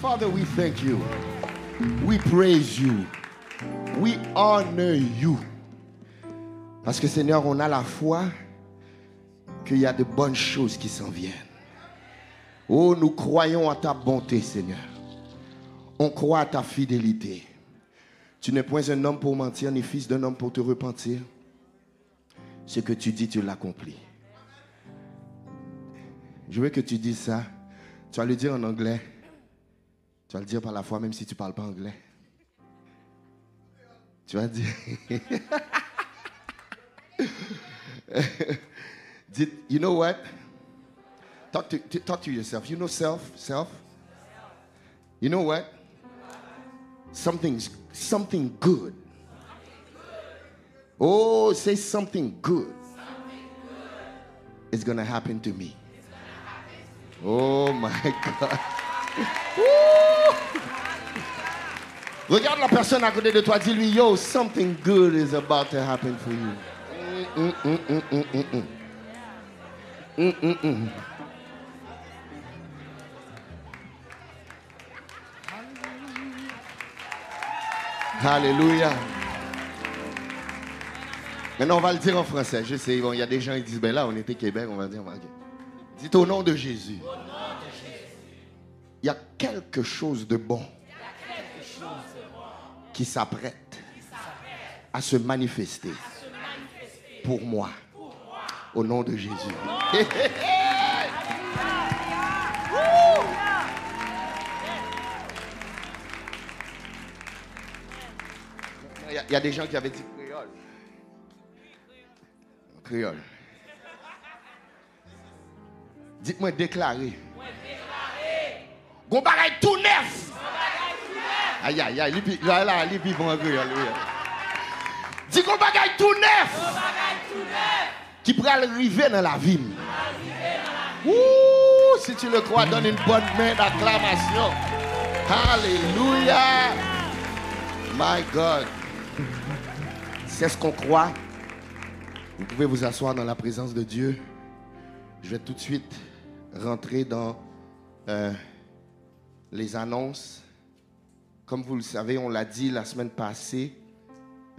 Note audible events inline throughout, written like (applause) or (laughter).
Father, we thank you. We praise you. We honor you. Parce que Seigneur, on a la foi qu'il y a de bonnes choses qui s'en viennent. Oh, nous croyons à ta bonté, Seigneur. On croit à ta fidélité. Tu n'es point un homme pour mentir, ni fils d'un homme pour te repentir. Ce que tu dis, tu l'accomplis. Je veux que tu dises ça. Tu vas le dire en anglais. Tu vas le dire par la foi, même si tu ne parles pas anglais. Tu vas dire. (laughs) Did, you know what? Talk to, talk to yourself. You know self? Self? You know what? Something's something good. Oh, say something good. It's gonna happen to me. Oh my God. (laughs) Regarde la personne à côté de toi, dis-lui, yo, something good is about to happen for you. Mm. Maintenant, on va le dire en français. Je sais, il y a des gens qui disent, ben là, on était Québec, on va dire, ok. Dites au nom de Jésus. Il y a quelque chose de bon qui s'apprête à se manifester pour moi. Au nom de Jésus. (laughs) Il y, a- des gens qui avaient dit créole. Créole. Dites-moi déclarer. Gon bagay tout neuf. Aïe, aïe, aïe. li Là, là, li pi bon en créole. oui. Dis gon bagay tout neuf. Qui pral arriver dans la vie. Ouh, si tu le crois, donne une bonne main d'acclamation. Alléluia. My God. C'est ce qu'on croit. Vous pouvez vous asseoir dans la présence de Dieu. Je vais tout de suite rentrer dans euh, les annonces. Comme vous le savez, on l'a dit la semaine passée,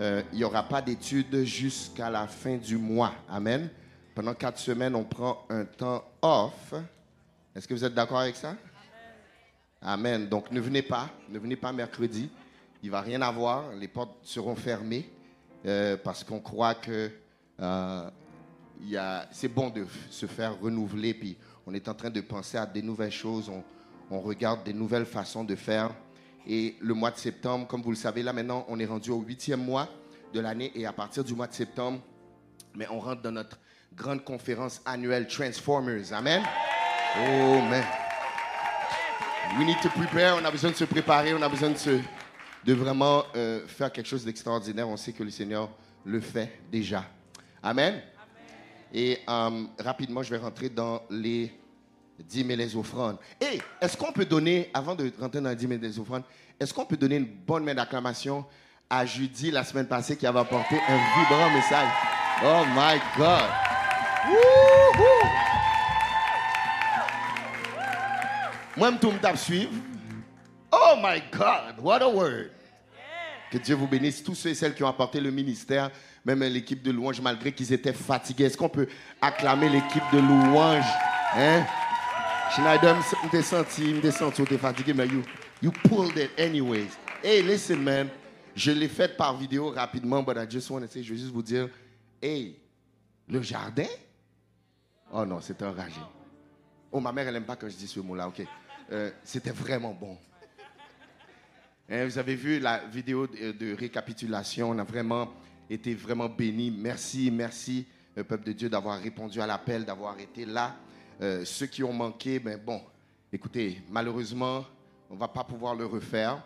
euh, il n'y aura pas d'études jusqu'à la fin du mois. Amen. Pendant quatre semaines, on prend un temps off. Est-ce que vous êtes d'accord avec ça? Amen. Donc ne venez pas, ne venez pas mercredi. Il ne va rien avoir. Les portes seront fermées euh, parce qu'on croit que euh, c'est bon de se faire renouveler. Puis on est en train de penser à des nouvelles choses. On, on regarde des nouvelles façons de faire. Et le mois de septembre, comme vous le savez, là maintenant, on est rendu au huitième mois de l'année. Et à partir du mois de septembre, mais on rentre dans notre grande conférence annuelle Transformers. Amen? Oh, man. We need to prepare. On a besoin de se préparer. On a besoin de, se, de vraiment euh, faire quelque chose d'extraordinaire. On sait que le Seigneur le fait déjà. Amen? Et euh, rapidement, je vais rentrer dans les dîmes et les offrandes. Et est-ce qu'on peut donner, avant de rentrer dans les dîmes et les offrandes, est-ce qu'on peut donner une bonne main d'acclamation à Judy la semaine passée qui avait apporté un vibrant message? Oh my God! Moi, je me suivre. Oh my God, what a word! Que Dieu vous bénisse, tous ceux et celles qui ont apporté le ministère, même l'équipe de louange, malgré qu'ils étaient fatigués. Est-ce qu'on peut acclamer l'équipe de louange? Hein? Schneider, je t'ai senti, t'ai senti, tu es fatigué, mais you, you pulled it anyways. Hey, listen, man. Je l'ai fait par vidéo rapidement, but I just want to say, je veux juste vous dire, hey, le jardin? Oh non, c'était enragé. Oh, ma mère, elle n'aime pas quand je dis ce mot-là, ok. Euh, c'était vraiment bon. Hein, vous avez vu la vidéo de, de récapitulation. On a vraiment été vraiment bénis. Merci, merci, euh, peuple de Dieu, d'avoir répondu à l'appel, d'avoir été là. Euh, ceux qui ont manqué, ben bon, écoutez, malheureusement, on ne va pas pouvoir le refaire.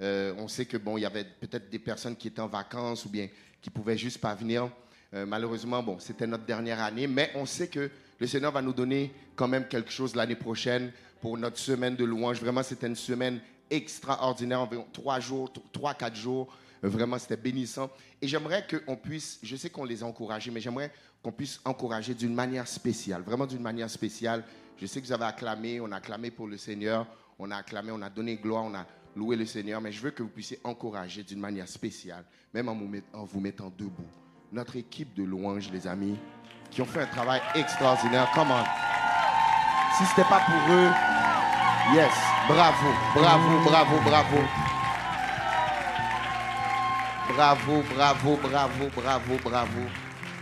Euh, on sait que bon, il y avait peut-être des personnes qui étaient en vacances ou bien qui pouvaient juste pas venir. Euh, malheureusement, bon, c'était notre dernière année, mais on sait que le Seigneur va nous donner quand même quelque chose l'année prochaine pour notre semaine de louange. Vraiment, c'était une semaine extraordinaire, environ trois jours, trois, quatre jours. Vraiment, c'était bénissant. Et j'aimerais qu'on puisse, je sais qu'on les a encouragés, mais j'aimerais qu'on puisse encourager d'une manière spéciale, vraiment d'une manière spéciale. Je sais que vous avez acclamé, on a acclamé pour le Seigneur, on a acclamé, on a donné gloire, on a loué le Seigneur, mais je veux que vous puissiez encourager d'une manière spéciale, même en vous, mettant debout. Notre équipe de louanges, les amis, qui ont fait un travail extraordinaire. Comment Si ce n'était pas pour eux, yes, bravo, bravo, bravo, bravo. Bravo, bravo, bravo, bravo, bravo.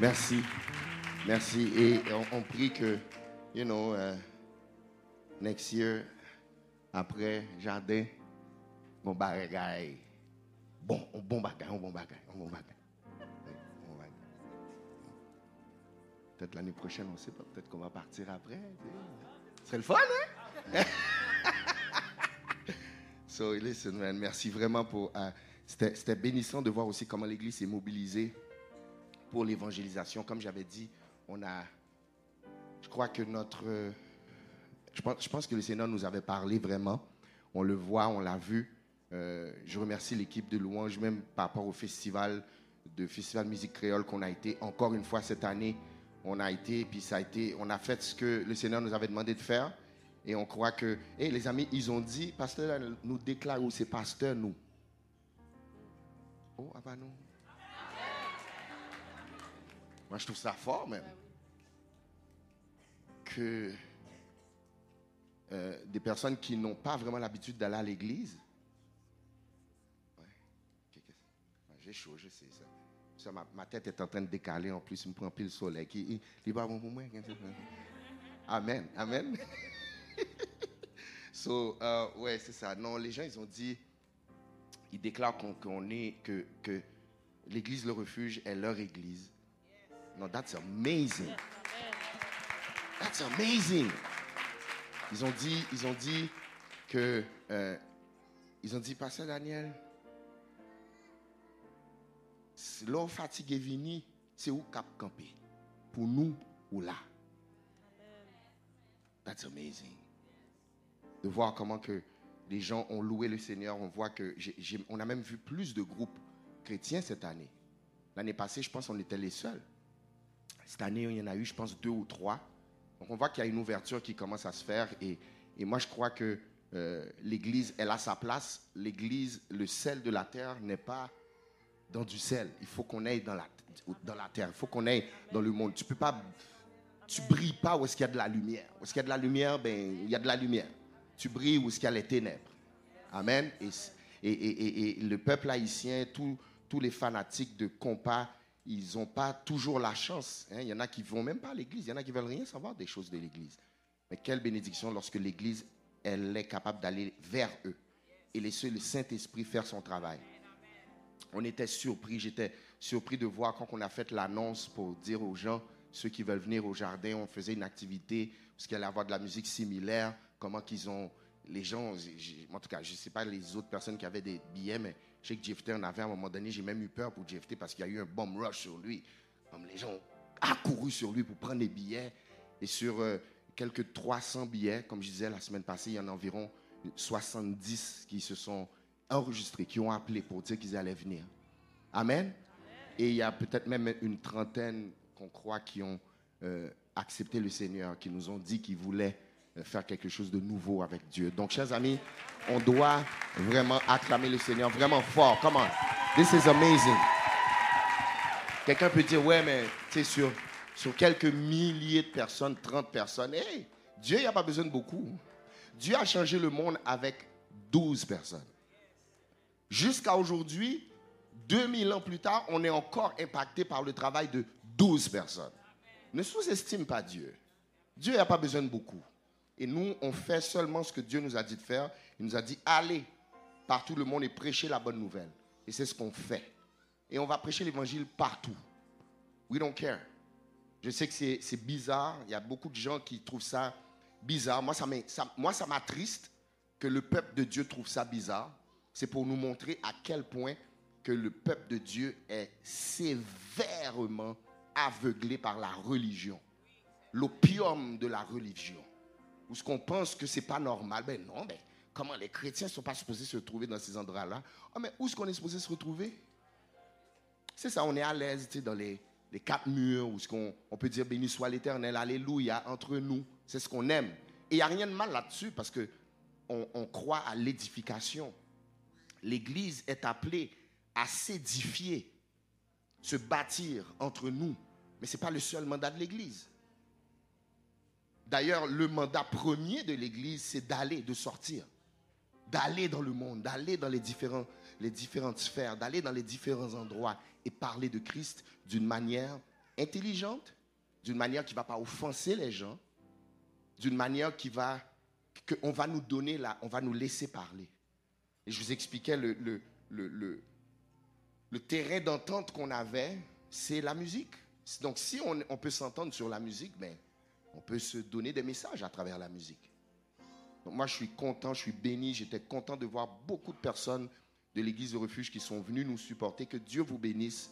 Merci. Merci. Et on, prie que, you know, uh, next year, après, jardin, bon bagay. Bon, bon bagay, bon bagay, bon bagay. Peut-être l'année prochaine, on sait pas. Peut-être qu'on va partir après. Ce serait le fun, hein? (laughs) so, listen, man, merci vraiment pour. Uh, c'était bénissant de voir aussi comment l'Église s'est mobilisée pour l'évangélisation. Comme j'avais dit, on a. Je crois que notre. Je pense, je pense, que le Seigneur nous avait parlé vraiment. On le voit, on l'a vu. Euh, je remercie l'équipe de louange, même par rapport au festival de Festival Musique Créole qu'on a été encore une fois cette année. On a été, puis ça a été, on a fait ce que le Seigneur nous avait demandé de faire. Et on croit que, et les amis, ils ont dit, pasteur, nous déclare où c'est pasteur, nous. Oh, ah bah. Moi, je trouve ça fort même. Que euh, des personnes qui n'ont pas vraiment l'habitude d'aller à l'église. Ouais. J'ai chaud, je sais ça. ma, tête est en train de décaler en plus, il me prend plus le soleil. Qui, il, bon pour moi. Amen, amen. (laughs) so, euh, ouais, c'est ça. Non, les gens, ils ont dit, ils déclarent qu'on est, que, que l'église Le Refuge est leur église. Non, that's amazing. That's amazing. Ils ont dit, ils ont dit que, euh, ils ont dit, Pasteur Daniel, l'eau fatigué vini, c'est où cap camper? Pour nous ou là? That's amazing. De voir comment que les gens ont loué le Seigneur. On voit que on a même vu plus de groupes chrétiens cette année. L'année passée, je pense qu'on était les seuls. Cette année, il y en a eu, je pense, deux ou trois. Donc on voit qu'il y a une ouverture qui commence à se faire. Et, moi, je crois que euh, l'Église, elle a sa place. L'Église, le sel de la terre n'est pas dans du sel. Il faut qu'on aille dans la, dans la terre. Il faut qu'on aille dans le monde. Tu peux pas... Tu brilles pas où est-ce qu'il y a de la lumière. Où est-ce qu'il y a de la lumière, ben, il y a de la lumière tu brilles où il y a les ténèbres. Amen. Et, le peuple haïtien, tous les fanatiques de compas, ils n'ont pas toujours la chance. Hein. Il y en a qui ne vont même pas à l'église. Il y en a qui veulent rien savoir des choses de l'église. Mais quelle bénédiction lorsque l'église, elle est capable d'aller vers eux et laisser le Saint-Esprit faire son travail. On était surpris, j'étais surpris de voir quand on a fait l'annonce pour dire aux gens, ceux qui veulent venir au jardin, on faisait une activité parce qu'il allait avoir de la musique similaire comment qu'ils ont, les gens, en tout cas, je ne sais pas les autres personnes qui avaient des billets, mais je sais que JFT en avait à un moment donné, j'ai même eu peur pour JFT parce qu'il y a eu un bomb rush sur lui. Les gens ont accouru sur lui pour prendre des billets. Et sur euh, quelques 300 billets, comme je disais la semaine passée, il y en a environ 70 qui se sont enregistrés, qui ont appelé pour dire qu'ils allaient venir. Amen? Et il y a peut-être même une trentaine qu'on croit qui ont euh, accepté le Seigneur, qui nous ont dit qu'ils voulaient faire quelque chose de nouveau avec Dieu. Donc, chers amis, on doit vraiment acclamer le Seigneur vraiment fort. Come on. This is amazing. Quelqu'un peut dire, ouais, mais tu sais, sur, sur quelques milliers de personnes, 30 personnes, hey, Dieu, il n'y a pas besoin de beaucoup. Dieu a changé le monde avec 12 personnes. Jusqu'à aujourd'hui, 2000 ans plus tard, on est encore impacté par le travail de 12 personnes. Ne sous-estime pas Dieu. Dieu n'a pas besoin de beaucoup. Et nous, on fait seulement ce que Dieu nous a dit de faire. Il nous a dit, allez partout le monde et prêchez la bonne nouvelle. Et c'est ce qu'on fait. Et on va prêcher l'évangile partout. We don't care. Je sais que c'est bizarre. Il y a beaucoup de gens qui trouvent ça bizarre. Moi, ça m'attriste que le peuple de Dieu trouve ça bizarre. C'est pour nous montrer à quel point que le peuple de Dieu est sévèrement aveuglé par la religion. L'opium de la religion ou ce qu'on pense que c'est pas normal. Ben non, mais comment les chrétiens sont pas supposés se retrouver dans ces endroits-là? Oh, mais où est-ce qu'on est supposé se retrouver? C'est ça, on est à l'aise dans les, les quatre murs, où ce qu'on on peut dire béni soit l'éternel, alléluia, entre nous. C'est ce qu'on aime. Et il n'y a rien de mal là-dessus parce que on, croit à l'édification. L'Église est appelée à s'édifier, se bâtir entre nous. Mais ce n'est pas le seul mandat de l'Église. D'ailleurs, le mandat premier de l'Église, c'est d'aller, de sortir, d'aller dans le monde, d'aller dans les, différentes sphères, d'aller dans les différents endroits et parler de Christ d'une manière intelligente, d'une manière qui ne va pas offenser les gens, d'une manière qui va, qu'on va nous donner là, on va nous laisser parler. Et je vous expliquais le, terrain d'entente qu'on avait, c'est la musique. Donc si on, on peut s'entendre sur la musique, ben, on peut se donner des messages à travers la musique. Donc moi, je suis content, je suis béni, j'étais content de voir beaucoup de personnes de l'Église de Refuge qui sont venues nous supporter. Que Dieu vous bénisse.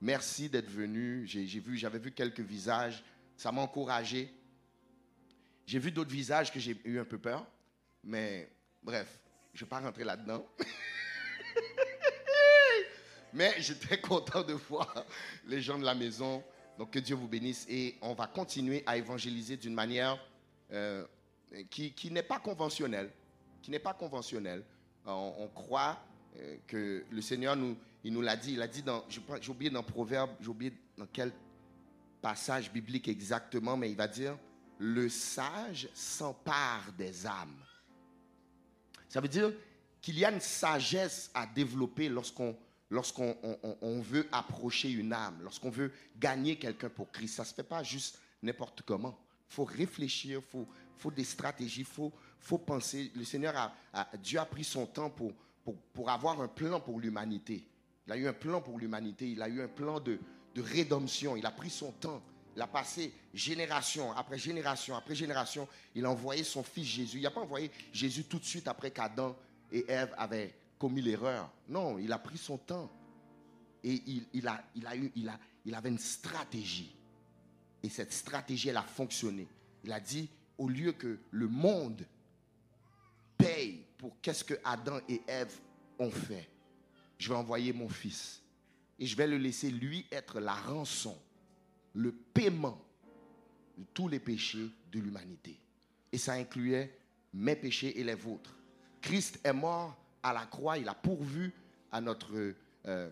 Merci d'être venus. Vu, j'avais vu quelques visages. Ça m'a encouragé. J'ai vu d'autres visages que j'ai eu un peu peur. Mais bref, je ne vais pas rentrer là-dedans. (laughs) mais j'étais content de voir les gens de la maison. Donc que Dieu vous bénisse. Et on va continuer à évangéliser d'une manière euh, qui, n'est pas conventionnelle. Qui n'est pas conventionnelle. on croit euh, que le Seigneur nous, il nous l'a dit. Il a dit dans, j'ai oublié dans Proverbe, j'ai oublié dans quel passage biblique exactement, mais il va dire le sage s'empare des âmes. Ça veut dire qu'il y a une sagesse à développer lorsqu'on lorsqu'on on, veut approcher une âme, lorsqu'on veut gagner quelqu'un pour Christ. Ça ne se fait pas juste n'importe comment. Il faut réfléchir, il faut, faut des stratégies, il faut, faut penser. Le Seigneur a, Dieu a pris son temps pour, pour, avoir un plan pour l'humanité. Il a eu un plan pour l'humanité, il a eu un plan de, de rédemption, il a pris son temps, il a passé génération après génération après génération, il a envoyé son fils Jésus. Il n'a pas envoyé Jésus tout de suite après qu'Adam et Ève avaient commis l'erreur. Non, il a pris son temps. Et il, a, il, a eu, il, a, il avait une stratégie. Et cette stratégie, elle a fonctionné. Il a dit, au lieu que le monde paye pour qu'est-ce que Adam et Ève ont fait. Je vais envoyer mon fils et je vais le laisser lui être la rançon, le paiement de tous les péchés de l'humanité. Et ça incluait mes péchés et les vôtres. Christ est mort à la croix, il a pourvu à notre euh,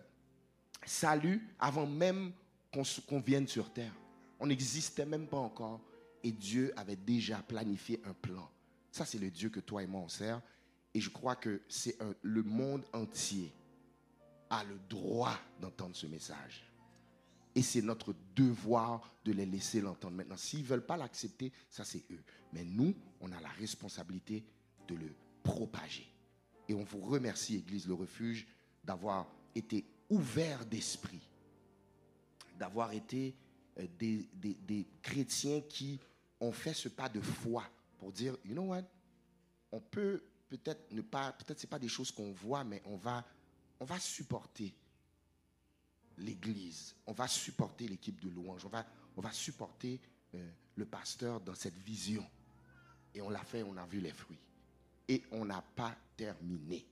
salut avant même qu'on vienne sur terre. On n'existait même pas encore et Dieu avait déjà planifié un plan. Ça, c'est le Dieu que toi et moi on sert. Et je crois que c'est le monde entier a le droit d'entendre ce message. Et c'est notre devoir de les laisser l'entendre. Maintenant, s'ils ne veulent pas l'accepter, ça c'est eux. Mais nous, on a la responsabilité de le propager. Et on vous remercie, Église Le Refuge, d'avoir été ouvert d'esprit, d'avoir été euh, des, chrétiens qui ont fait ce pas de foi pour dire, you know what, on peut peut-être ne pas, peut-être c'est pas des choses qu'on voit, mais on va, on va supporter l'Église, on va supporter l'équipe de louange, on va, on va supporter euh, le pasteur dans cette vision. Et on l'a fait, on a vu les fruits. Et on n'a pas terminé.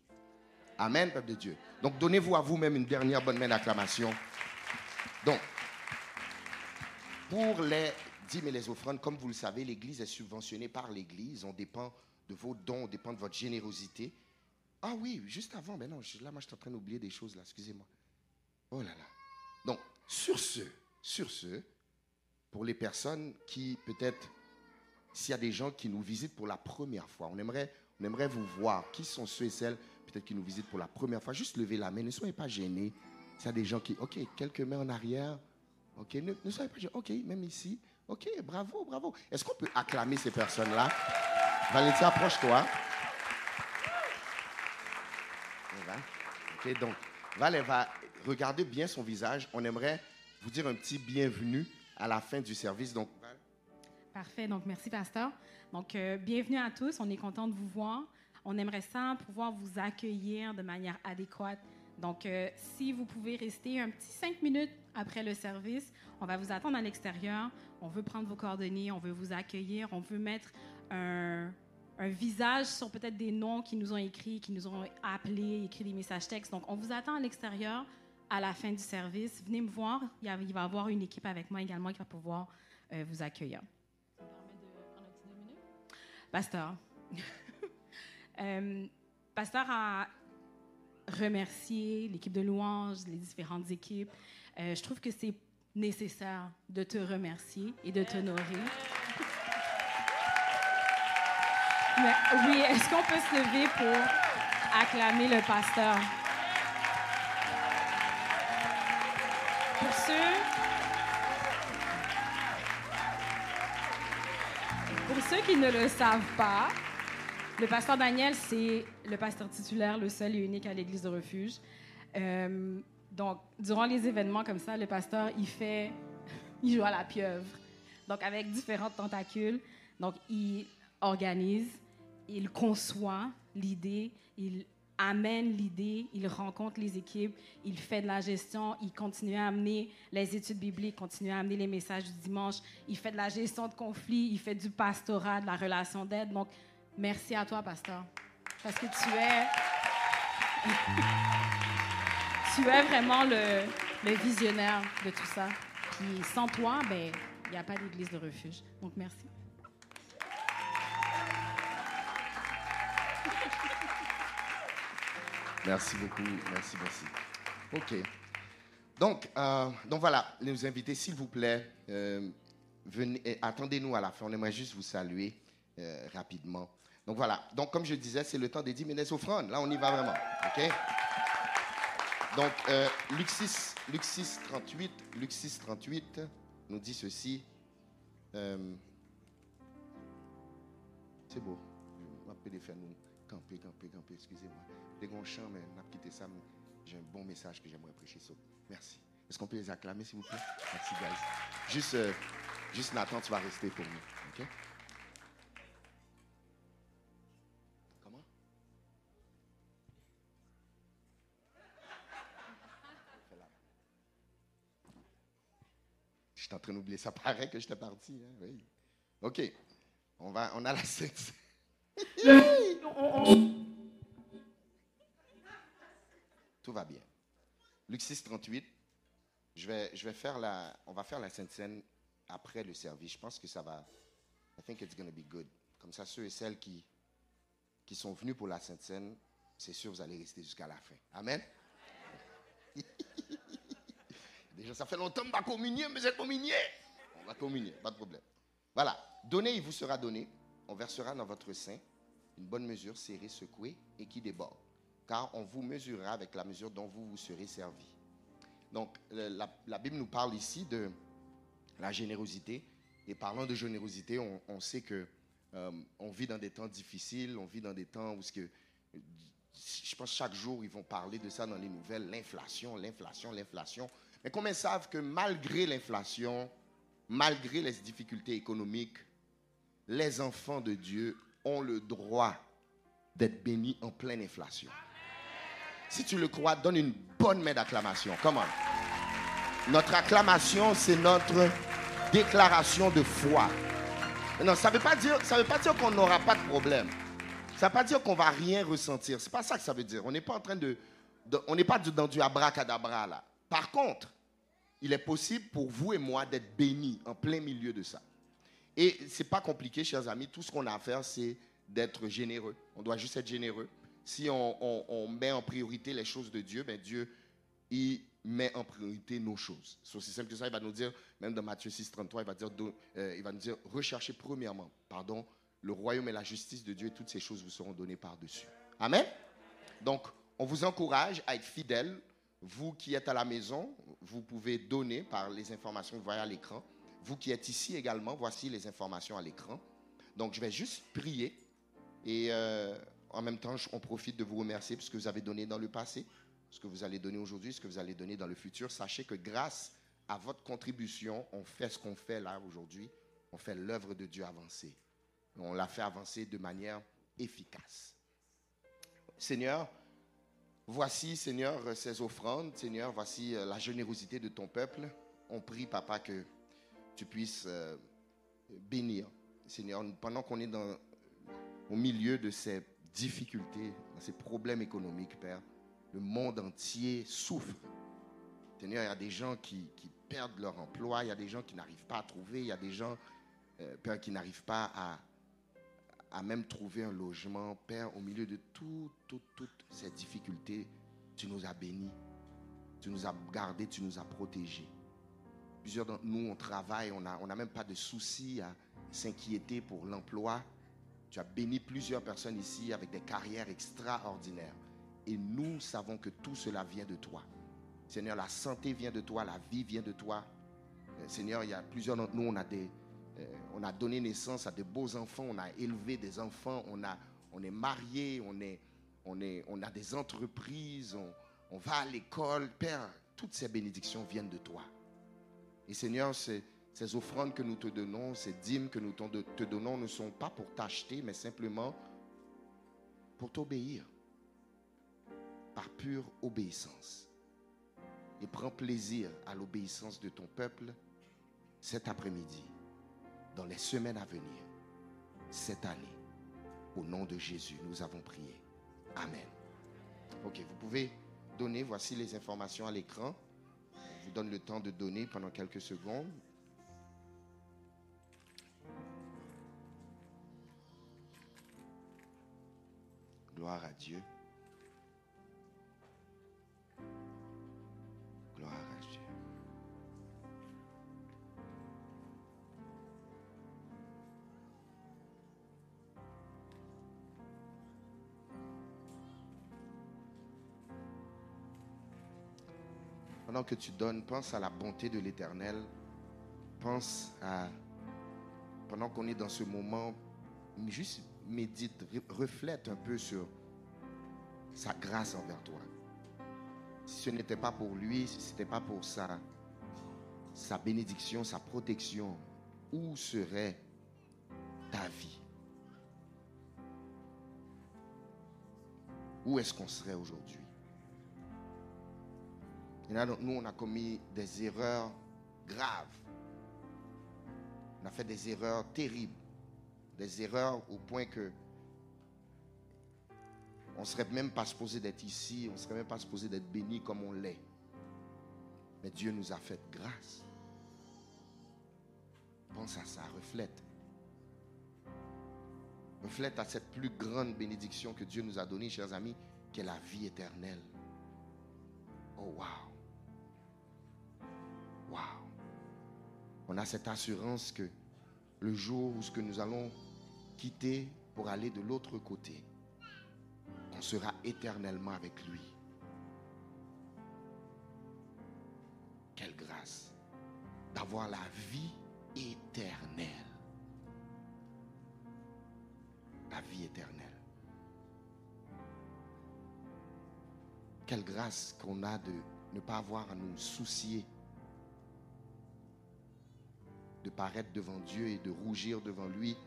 Amen, peuple de Dieu. Donc donnez-vous à vous-même une dernière bonne main d'acclamation. Donc, pour les dîmes et les offrandes, comme vous le savez, l'Église est subventionnée par l'Église. On dépend de vos dons, dépend de votre générosité. Ah oui, juste avant, mais non, là, moi, je suis en train d'oublier des choses, là, excusez-moi. Oh là là. Donc, sur ce, sur ce, pour les personnes qui, peut-être, s'il y a des gens qui nous visitent pour la première fois, on aimerait, on aimerait vous voir. Qui sont ceux et celles, peut-être, qui nous visitent pour la première fois Juste levez la main, ne soyez pas gênés. S'il y a des gens qui, OK, quelques mains en arrière. OK, ne, soyez pas gênés. OK, même ici. OK, bravo, bravo. Est-ce qu'on peut acclamer ces personnes-là? Valérie, approche-toi. Ok, donc, Val, va regarder bien son visage. On aimerait vous dire un petit bienvenue à la fin du service. Donc, Parfait. Donc, merci, pasteur. Donc, euh, bienvenue à tous. On est content de vous voir. On aimerait ça pouvoir vous accueillir de manière adéquate. Donc, euh, si vous pouvez rester un petit cinq minutes après le service, on va vous attendre à l'extérieur. On veut prendre vos coordonnées, on veut vous accueillir, on veut mettre un, visage sur peut-être des noms qui nous ont écrits, qui nous ont appelés, écrit des messages textes. Donc, on vous attend à l'extérieur à la fin du service. Venez me voir. Il, va y avoir une équipe avec moi également qui va pouvoir euh, vous accueillir. Pasteur. (laughs) euh, Pasteur a remercié l'équipe de louanges, les différentes équipes. Euh, je trouve que c'est nécessaire de te remercier et de t'honorer. oui, est-ce qu'on peut se lever pour acclamer le pasteur? Pour ceux, qui ne le savent pas, le pasteur Daniel, c'est le pasteur titulaire, le seul et unique à l'église de refuge. Euh, donc, durant les événements comme ça, le pasteur, il fait, (laughs) il joue à la pieuvre. Donc, avec différentes tentacules. Donc, il organise, il conçoit l'idée, il amène l'idée, il rencontre les équipes, il fait de la gestion, il continue à amener les études bibliques, continue à amener les messages du dimanche, il fait de la gestion de conflits, il fait du pastorat, de la relation d'aide. Donc, merci à toi, pasteur, parce que tu es... (laughs) tu es vraiment le, visionnaire de tout ça. Puis sans toi, ben, il n'y a pas d'église de refuge. Donc, merci. Merci beaucoup. Merci, merci. OK. Donc, euh, donc voilà, les invités, s'il vous plaît, euh, venez, attendez-nous à la fin. On aimerait juste vous saluer euh, rapidement. Donc voilà. Donc, comme je disais, c'est le temps des 10 minutes offrandes. Là, on y va vraiment. OK? Donc, euh, Luc, 6, 38, Luc 6, 38 nous dit ceci. Euh, c'est beau. Je m'appelle nous Excusez-moi. Des grands chants, mais on a quitté ça. J'ai un bon message que j'aimerais prêcher. Merci. Est-ce qu'on peut les acclamer, s'il vous plaît? Merci, guys. Juste, euh, juste Nathan, tu vas rester pour nous. Comment? Je suis en train d'oublier. Ça paraît que j'étais parti. Hein? OK. On, va, on a la (laughs) scène. Tout va bien. Luc 6, 38. Je vais, je vais faire la, on va faire la Sainte Seine après le service. Je pense que ça va. I think it's going to be good. Comme ça, ceux et celles qui, qui sont venus pour la Sainte Seine, c'est sûr, vous allez rester jusqu'à la fin. Amen? (laughs) Déjà, ça fait longtemps que je communier, mais j'ai communié. On va communier, pas de problème. Voilà. Donnez, il vous sera donné. On versera dans votre sein une bonne mesure serrée, secouée et qui déborde car on vous mesurera avec la mesure dont vous vous serez servi. Donc, la, Bible nous parle ici de la générosité. Et parlant de générosité, on, sait que euh, on vit dans des temps difficiles, on vit dans des temps où que, je pense chaque jour ils vont parler de ça dans les nouvelles, l'inflation, l'inflation, l'inflation. Mais combien savent que malgré l'inflation, malgré les difficultés économiques, les enfants de Dieu ont le droit d'être bénis en pleine inflation. Si tu le crois, donne une bonne main d'acclamation. Comment Notre acclamation, c'est notre déclaration de foi. Non, ça ne veut pas dire, dire qu'on n'aura pas de problème. Ça ne veut pas dire qu'on va rien ressentir. C'est pas ça que ça veut dire. On n'est pas en train de, on n'est pas dans du abracadabra là. Par contre, il est possible pour vous et moi d'être bénis en plein milieu de ça. Et c'est pas compliqué, chers amis. Tout ce qu'on a à faire, c'est d'être généreux. On doit juste être généreux si on, met en priorité les choses de Dieu, ben Dieu, il met en priorité nos choses. C'est aussi simple que ça, il va nous dire, même dans Matthieu 6, 33, il va, dire, euh, il va nous dire, recherchez premièrement, pardon, le royaume et la justice de Dieu et toutes ces choses vous seront données par-dessus. Amen? Donc, on vous encourage à être fidèle. Vous qui êtes à la maison, vous pouvez donner par les informations que vous voyez à l'écran. Vous qui êtes ici également, voici les informations à l'écran. Donc, je vais juste prier et euh, en même temps, on profite de vous remercier pour ce que vous avez donné dans le passé, ce que vous allez donner aujourd'hui, ce que vous allez donner dans le futur. Sachez que grâce à votre contribution, on fait ce qu'on fait là aujourd'hui. On fait l'œuvre de Dieu avancer. On l'a fait avancer de manière efficace. Seigneur, voici, Seigneur, ces offrandes. Seigneur, voici euh, la générosité de ton peuple. On prie, Papa, que tu puisses euh, bénir. Seigneur, pendant qu'on est au milieu de ces difficultés, dans ces problèmes économiques, Père, le monde entier souffre. Seigneur, il y a des gens qui, perdent leur emploi, il y a des gens qui n'arrivent pas à trouver, il y a des gens, euh, Père, qui n'arrivent pas à, même trouver un logement. Père, au milieu de tout, toutes ces difficultés, tu nous as bénis, tu nous as gardés, tu nous as protégés. Plusieurs d'entre nous, on travaille, on n'a on a même pas de soucis à s'inquiéter pour l'emploi. Tu as béni plusieurs personnes ici avec des carrières extraordinaires. Et nous savons que tout cela vient de toi. Seigneur, la santé vient de toi, la vie vient de toi. Euh, Seigneur, il y a plusieurs d'entre nous, on a, des, euh, on a donné naissance à de beaux enfants, on a élevé des enfants, on, a, on est marié, on, est, on, est, on a des entreprises, on, on va à l'école. Père, toutes ces bénédictions viennent de toi. Et Seigneur, ces, offrandes que nous te donnons, ces dîmes que nous te donnons ne sont pas pour t'acheter, mais simplement pour t'obéir. Par pure obéissance. Et prends plaisir à l'obéissance de ton peuple cet après-midi, dans les semaines à venir, cette année. Au nom de Jésus, nous avons prié. Amen. Ok, vous pouvez donner, voici les informations à l'écran. Je vous donne le temps de donner pendant quelques secondes. Gloire à Dieu. Que tu donnes, pense à la bonté de l'Éternel. Pense à, pendant qu'on est dans ce moment, juste médite, reflète un peu sur sa grâce envers toi. Si ce n'était pas pour lui, si ce n'était pas pour sa, sa bénédiction, sa protection, où serait ta vie? Où est-ce qu'on serait aujourd'hui? Et là, nous, on a commis des erreurs graves. On a fait des erreurs terribles. Des erreurs au point que on ne serait même pas supposé d'être ici, on ne serait même pas supposé d'être béni comme on l'est. Mais Dieu nous a fait grâce. Pense à ça, reflète. Reflète à cette plus grande bénédiction que Dieu nous a donnée, chers amis, qui est la vie éternelle. Oh, wow. Wow. On a cette assurance que le jour où ce que nous allons quitter pour aller de l'autre côté, on sera éternellement avec lui. Quelle grâce d'avoir la vie éternelle. La vie éternelle. Quelle grâce qu'on a de ne pas avoir à nous soucier de paraître devant Dieu et de rougir devant lui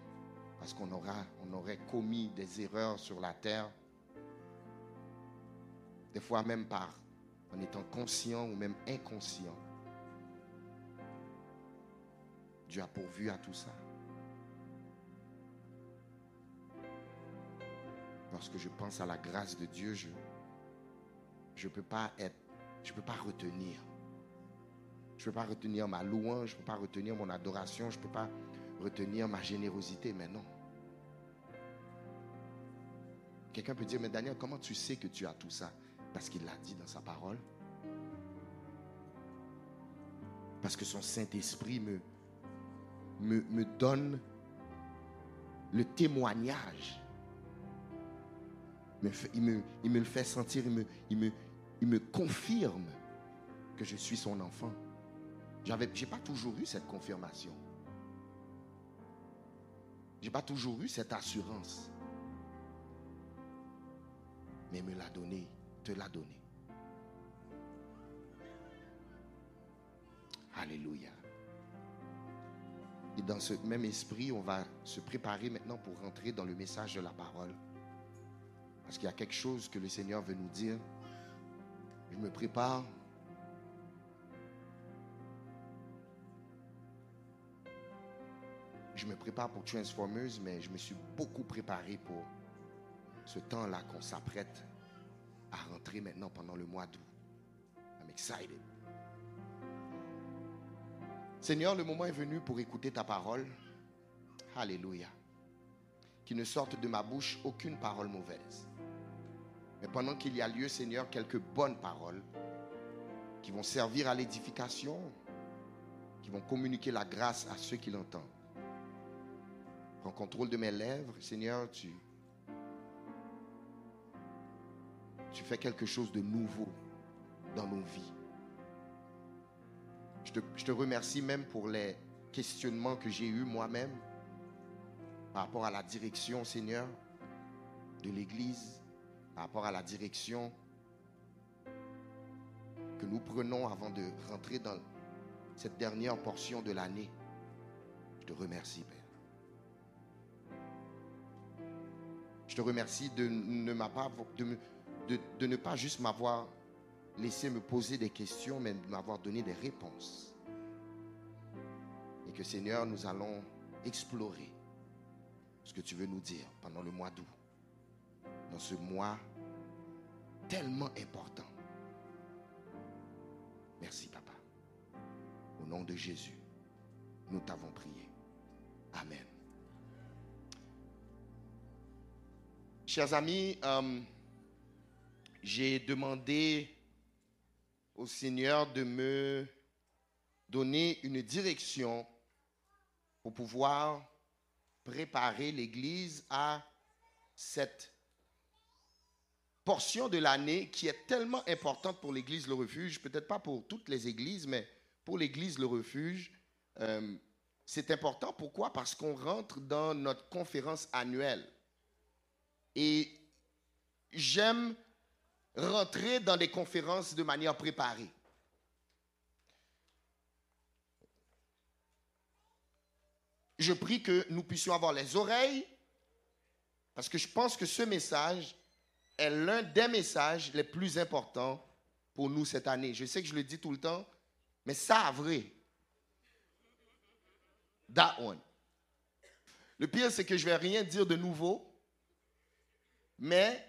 parce qu'on aura, on aurait commis des erreurs sur la terre des fois même par en étant conscient ou même inconscient. Dieu a pourvu à tout ça. Lorsque je pense à la grâce de Dieu, je ne peux pas je peux pas retenir. Je ne peux pas retenir ma louange, je ne peux pas retenir mon adoration, je ne peux pas retenir ma générosité, mais non. Quelqu'un peut dire, mais Daniel, comment tu sais que tu as tout ça? Parce qu'il l'a dit dans sa parole. Parce que son Saint-Esprit me, donne le témoignage. Il me, il me le fait sentir, il me confirme que je suis son enfant. Je n'ai pas toujours eu cette confirmation. Je n'ai pas toujours eu cette assurance. Mais me l'a donné l'a donné. Alléluia. Et dans ce même esprit, on va se préparer maintenant pour rentrer dans le message de la parole. Parce qu'il y a quelque chose que le Seigneur veut nous dire. Je me prépare. Me prépare pour Transformers, mais je me suis beaucoup préparé pour ce temps-là qu'on s'apprête à rentrer maintenant pendant le mois d'août. I'm excited. Seigneur, le moment est venu pour écouter ta parole. Alléluia. qu'il ne sorte de ma bouche aucune parole mauvaise. Mais pendant qu'il y a lieu, Seigneur, quelques bonnes paroles qui vont servir à l'édification, qui vont communiquer la grâce à ceux qui l'entendent. Prends contrôle de mes lèvres, Seigneur, tu, fais quelque chose de nouveau dans nos vies. Je te, je te remercie même pour les questionnements que j'ai eus moi-même par rapport à la direction, Seigneur, de l'Église, par rapport à la direction que nous prenons avant de rentrer dans cette dernière portion de l'année. Je te remercie, Père. Je te remercie de ne, pas, juste m'avoir laissé me poser des questions, mais de m'avoir donné des réponses. Et que Seigneur, nous allons explorer ce que tu veux nous dire pendant le mois d'août, dans ce mois tellement important. Merci, Papa. Au nom de Jésus, nous t'avons prié. Amen. Chers amis, euh, j'ai demandé au Seigneur de me donner une direction pour pouvoir préparer l'Église à cette portion de l'année qui est tellement importante pour l'Église Le Refuge, peut-être pas pour toutes les églises, mais pour l'Église Le Refuge. Euh, c'est important. Pourquoi? Parce qu'on rentre dans notre conférence annuelle. Et j'aime rentrer dans des conférences de manière préparée. Je prie que nous puissions avoir les oreilles, parce que je pense que ce message est l'un des messages les plus importants pour nous cette année. Je sais que je le dis tout le temps, mais ça, vrai. That one. Le pire, c'est que je ne vais rien dire de nouveau, mais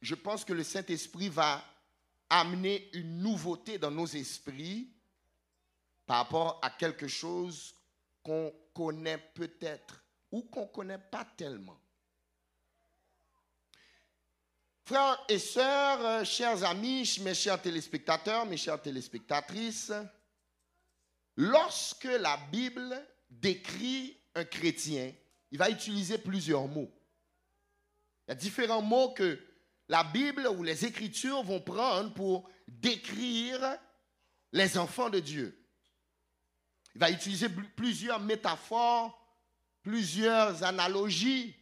je pense que le Saint-Esprit va amener une nouveauté dans nos esprits par rapport à quelque chose qu'on connaît peut-être ou qu'on ne connaît pas tellement. Frères et sœurs, euh, chers amis, mes chers téléspectateurs, mes chères téléspectatrices, lorsque la Bible décrit un chrétien, il va utiliser plusieurs mots. Il y a différents mots que la Bible ou les Écritures vont prendre pour décrire les enfants de Dieu. Il va utiliser plusieurs métaphores, plusieurs analogies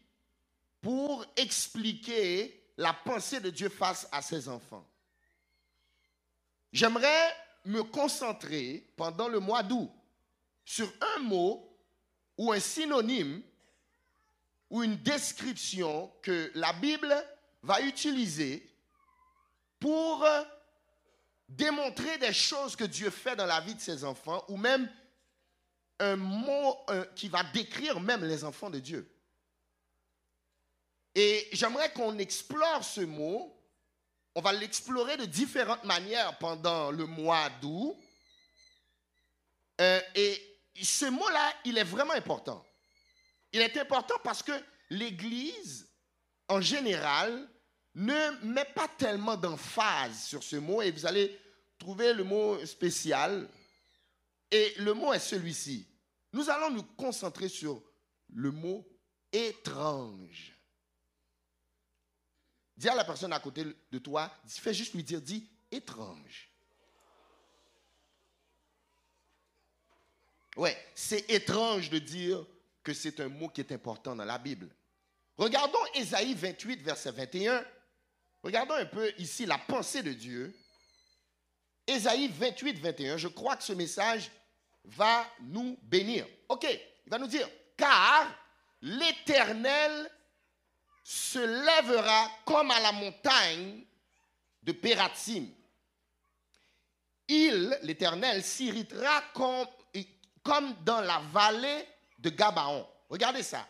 pour expliquer la pensée de Dieu face à ses enfants. J'aimerais me concentrer pendant le mois d'août sur un mot ou un synonyme ou une description que la Bible va utiliser pour démontrer des choses que Dieu fait dans la vie de ses enfants ou même un mot qui va décrire même les enfants de Dieu. Et j'aimerais qu'on explore ce mot. On va l'explorer de différentes manières pendant le mois d'août. Euh, et ce mot-là, il est vraiment important. Il est important parce que l'Église, en général, ne met pas tellement d'emphase sur ce mot. Et vous allez trouver le mot spécial. Et le mot est celui-ci. Nous allons nous concentrer sur le mot étrange. Dis à la personne à côté de toi, fais juste lui dire, dis étrange. Ouais, c'est étrange de dire que c'est un mot qui est important dans la Bible. Regardons Ésaïe 28, verset 21. Regardons un peu ici la pensée de Dieu. Ésaïe 28, 21. Je crois que ce message va nous bénir. OK, il va nous dire, car l'Éternel se lèvera comme à la montagne de Pératim. Il, l'Éternel, s'irritera comme, comme dans la vallée de Gabaon. Regardez ça.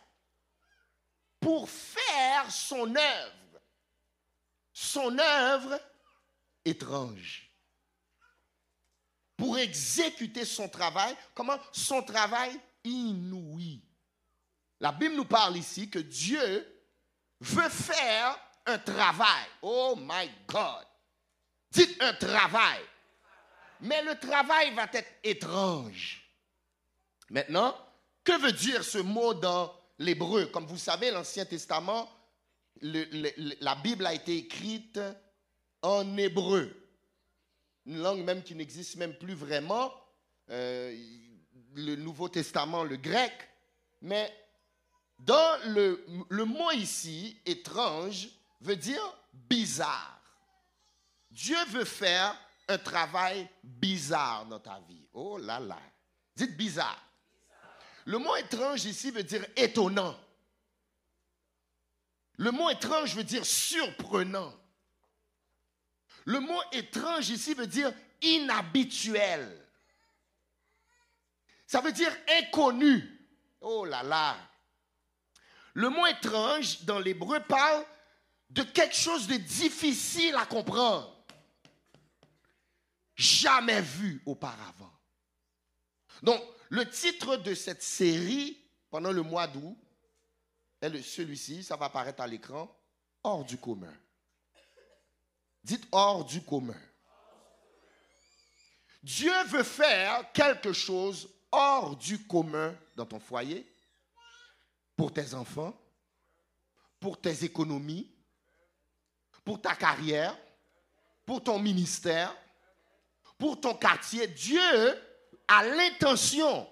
Pour faire son œuvre, son œuvre étrange. Pour exécuter son travail, comment? Son travail inouï. La Bible nous parle ici que Dieu veut faire un travail. Oh my God. Dites un travail. Mais le travail va être étrange. Maintenant, que veut dire ce mot dans l'hébreu? Comme vous savez, l'Ancien Testament, la Bible a été écrite en hébreu. Une langue même qui n'existe même plus vraiment. Euh, le Nouveau Testament, le grec. Mais dans le, le mot ici, étrange, veut dire bizarre. Dieu veut faire un travail bizarre dans ta vie. Oh là là. Dites bizarre. Le mot étrange ici veut dire étonnant. Le mot étrange veut dire surprenant. Le mot étrange ici veut dire inhabituel. Ça veut dire inconnu. Oh là là. Le mot étrange dans l'hébreu parle de quelque chose de difficile à comprendre. Jamais vu auparavant. Donc, le titre de cette série pendant le mois d'août est celui-ci, ça va apparaître à l'écran, hors du commun. Dites hors du commun. Dieu veut faire quelque chose hors du commun dans ton foyer, pour tes enfants, pour tes économies, pour ta carrière, pour ton ministère, pour ton quartier. Dieu a l'intention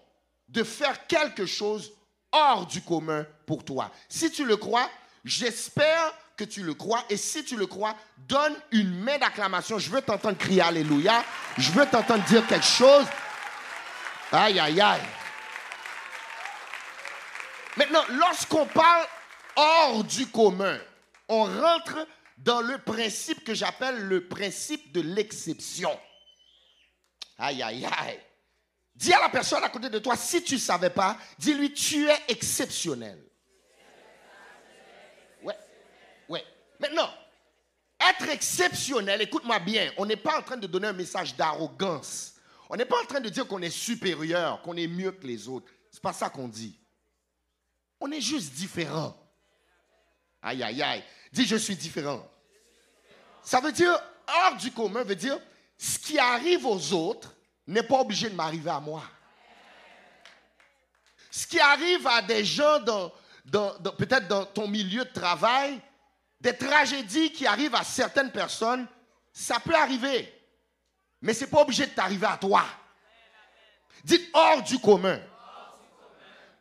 de faire quelque chose hors du commun pour toi. Si tu le crois, j'espère que tu le crois. Et si tu le crois, donne une main d'acclamation. Je veux t'entendre crier Alléluia. Je veux t'entendre dire quelque chose. Aïe, aïe, aïe. Maintenant, lorsqu'on parle hors du commun, on rentre dans le principe que j'appelle le principe de l'exception. Aïe, aïe, aïe. Dis à la personne à côté de toi, si tu ne savais pas, dis-lui, tu es exceptionnel. Ouais, ouais. Maintenant, être exceptionnel, écoute-moi bien, on n'est pas en train de donner un message d'arrogance. On n'est pas en train de dire qu'on est supérieur, qu'on est mieux que les autres. C'est pas ça qu'on dit. On est juste différent. Aïe, aïe, aïe. Dis, je suis différent. Ça veut dire, hors du commun, veut dire, ce qui arrive aux autres n'est pas obligé de m'arriver à moi. Ce qui arrive à des gens, dans, peut-être dans ton milieu de travail, des tragédies qui arrivent à certaines personnes, ça peut arriver. Mais ce n'est pas obligé de t'arriver à toi. Dites hors du commun.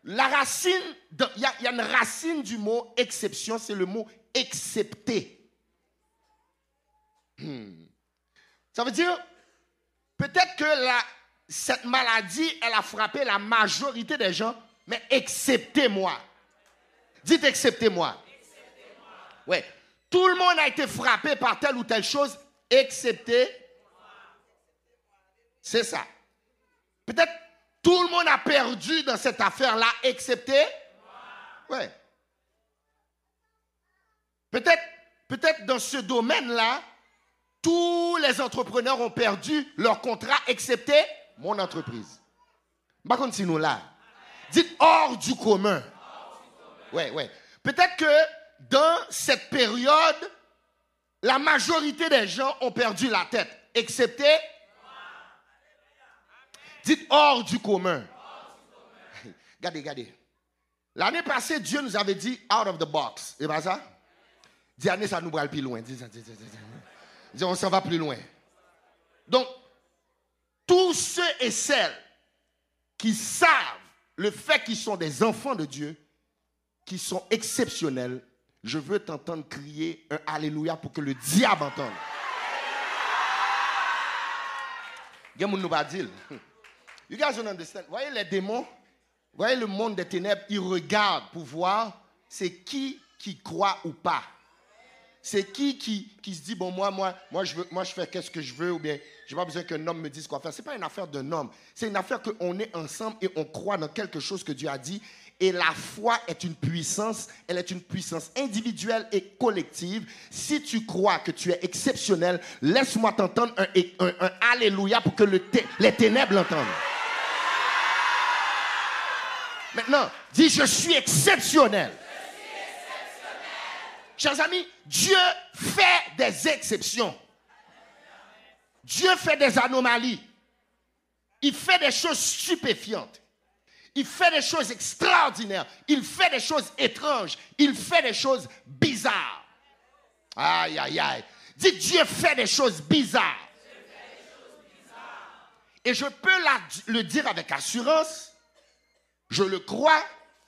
La racine, il y, a une racine du mot exception, c'est le mot excepté. Hmm. Ça veut dire, peut-être que cette maladie, elle a frappé la majorité des gens, mais excepté moi. Dites excepté moi. Ouais. Tout le monde a été frappé par telle ou telle chose, excepté. C'est ça. Peut-être tout le monde a perdu dans cette affaire-là, excepté. Ouais. Peut-être, peut-être dans ce domaine-là, tous les entrepreneurs ont perdu leur contrat, excepté mon entreprise. Par contre, si nous là, dites hors du commun. Ouais, ouais. Peut-être que dans cette période, la majorité des gens ont perdu la tête, excepté. Dites hors du commun. Regardez, regardez. L'année passée, Dieu nous avait dit out of the box. Et pas ça? Dis année, ça nous va plus loin. On s'en va plus loin. Donc, tous ceux et celles qui savent le fait qu'ils sont des enfants de Dieu, qui sont exceptionnels, je veux t'entendre crier un Alléluia pour que le diable entende. You guys understand. Voyez les démons, voyez le monde des ténèbres, ils regardent pour voir c'est qui qui croit ou pas. C'est qui, qui qui se dit, bon, moi, moi, moi, je, veux, moi, je fais qu'est-ce que je veux, ou bien, je n'ai pas besoin qu'un homme me dise quoi faire. Ce n'est pas une affaire d'un homme. C'est une affaire qu'on est ensemble et on croit dans quelque chose que Dieu a dit. Et la foi est une puissance, elle est une puissance individuelle et collective. Si tu crois que tu es exceptionnel, laisse-moi t'entendre un, un, Alléluia pour que le les ténèbres l'entendent. Maintenant, dis je suis exceptionnel. Chers amis, Dieu fait des exceptions. Dieu fait des anomalies. Il fait des choses stupéfiantes. Il fait des choses extraordinaires. Il fait des choses étranges. Il fait des choses bizarres. Aïe, aïe, aïe. Dis Dieu fait des choses bizarres. Et je peux le dire avec assurance. Je le crois,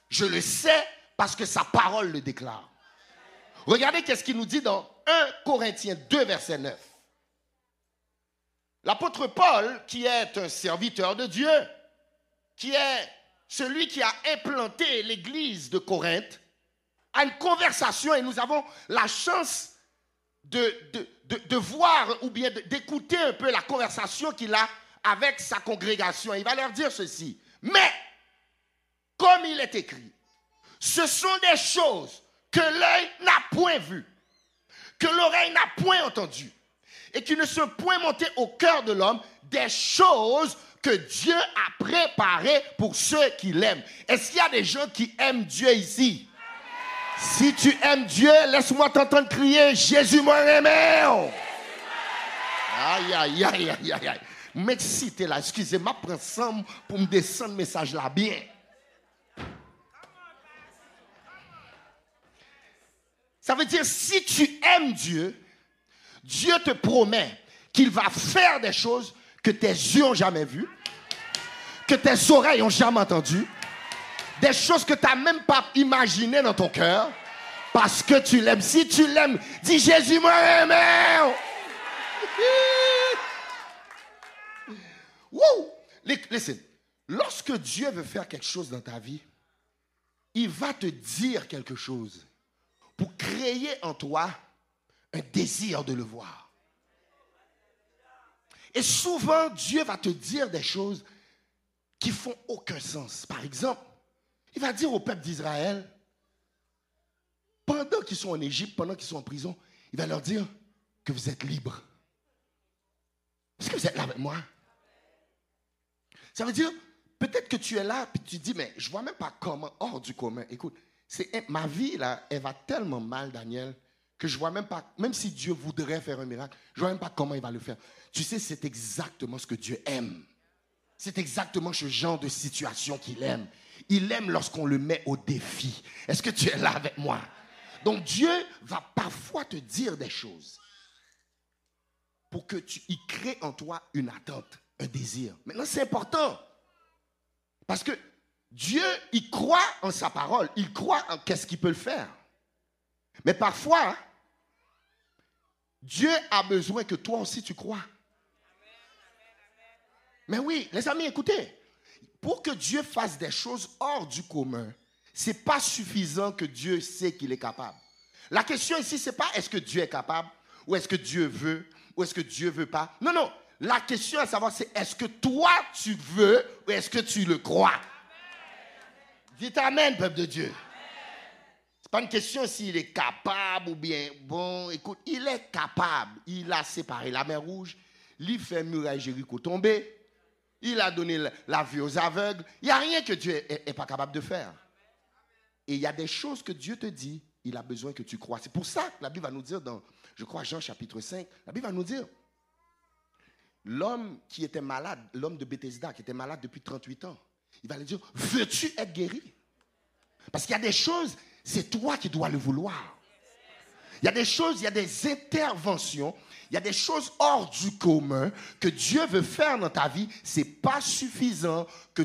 je le sais, parce que sa parole le déclare. Regardez qu'est-ce qu'il nous dit dans 1 Corinthiens 2, verset 9. L'apôtre Paul, qui est un serviteur de Dieu, qui est celui qui a implanté l'église de Corinthe, a une conversation et nous avons la chance de, de, de, voir ou bien d'écouter un peu la conversation qu'il a avec sa congrégation. Il va leur dire ceci. Mais, comme il est écrit, ce sont des choses que l'œil n'a point vues, que l'oreille n'a point entendues, et qui ne sont point montées au cœur de l'homme, des choses que Dieu a préparées pour ceux qui l'aiment. Est-ce qu'il y a des gens qui aiment Dieu ici? Si tu aimes Dieu, laisse-moi t'entendre crier Jésus moi aimé. Aïe, aïe, aïe, aïe, aïe, aïe. M'excite là, excusez-moi, prends ensemble pour me descendre le message là bien. Ça veut dire, si tu aimes Dieu, Dieu te promet qu'il va faire des choses que tes yeux n'ont jamais vues, que tes oreilles n'ont jamais entendues, des choses que tu n'as même pas imaginées dans ton cœur, parce que tu l'aimes. Si tu l'aimes, dis Jésus, moi, aimé. (laughs) Wouh! Listen, lorsque Dieu veut faire quelque chose dans ta vie, il va te dire quelque chose pour créer en toi un désir de le voir. Et souvent, Dieu va te dire des choses qui font aucun sens. Par exemple, il va dire au peuple d'Israël, pendant qu'ils sont en Égypte, pendant qu'ils sont en prison, il va leur dire que vous êtes libres. Est-ce que vous êtes là avec moi? Ça veut dire, peut-être que tu es là, puis tu dis, mais je ne vois même pas comment, hors du commun. Écoute, c'est ma vie, là, elle va tellement mal, Daniel, que je vois même pas, même si Dieu voudrait faire un miracle, je vois même pas comment il va le faire. Tu sais, c'est exactement ce que Dieu aime. C'est exactement ce genre de situation qu'il aime. Il aime lorsqu'on le met au défi. Est-ce que tu es là avec moi? Donc Dieu va parfois te dire des choses pour que tu y crées en toi une attente, un désir. Maintenant, c'est important. Parce que Dieu, il croit en sa parole, il croit en qu'est-ce qu'il peut faire. Mais parfois, Dieu a besoin que toi aussi tu crois. Mais oui, les amis, écoutez, pour que Dieu fasse des choses hors du commun, ce n'est pas suffisant que Dieu sait qu'il est capable. La question ici, ce n'est pas est-ce que Dieu est capable, ou est-ce que Dieu veut, ou est-ce que Dieu ne veut pas. Non, non. La question à savoir, c'est est-ce que toi tu veux, ou est-ce que tu le crois? Dites Amen, peuple de Dieu. Ce n'est pas une question s'il est capable ou bien. Bon, écoute, il est capable. Il a séparé la mer rouge. Il fait muraille Jéricho tomber. Il a donné la vie aux aveugles. Il n'y a rien que Dieu n'est pas capable de faire. Et il y a des choses que Dieu te dit, il a besoin que tu crois. C'est pour ça que la Bible va nous dire dans, je crois, Jean chapitre 5, la Bible va nous dire, l'homme qui était malade, l'homme de Bethesda, qui était malade depuis 38 ans, il va lui dire, veux-tu être guéri? Parce qu'il y a des choses, c'est toi qui dois le vouloir. Il y a des choses, il y a des interventions, il y a des choses hors du commun que Dieu veut faire dans ta vie. Ce n'est pas suffisant que,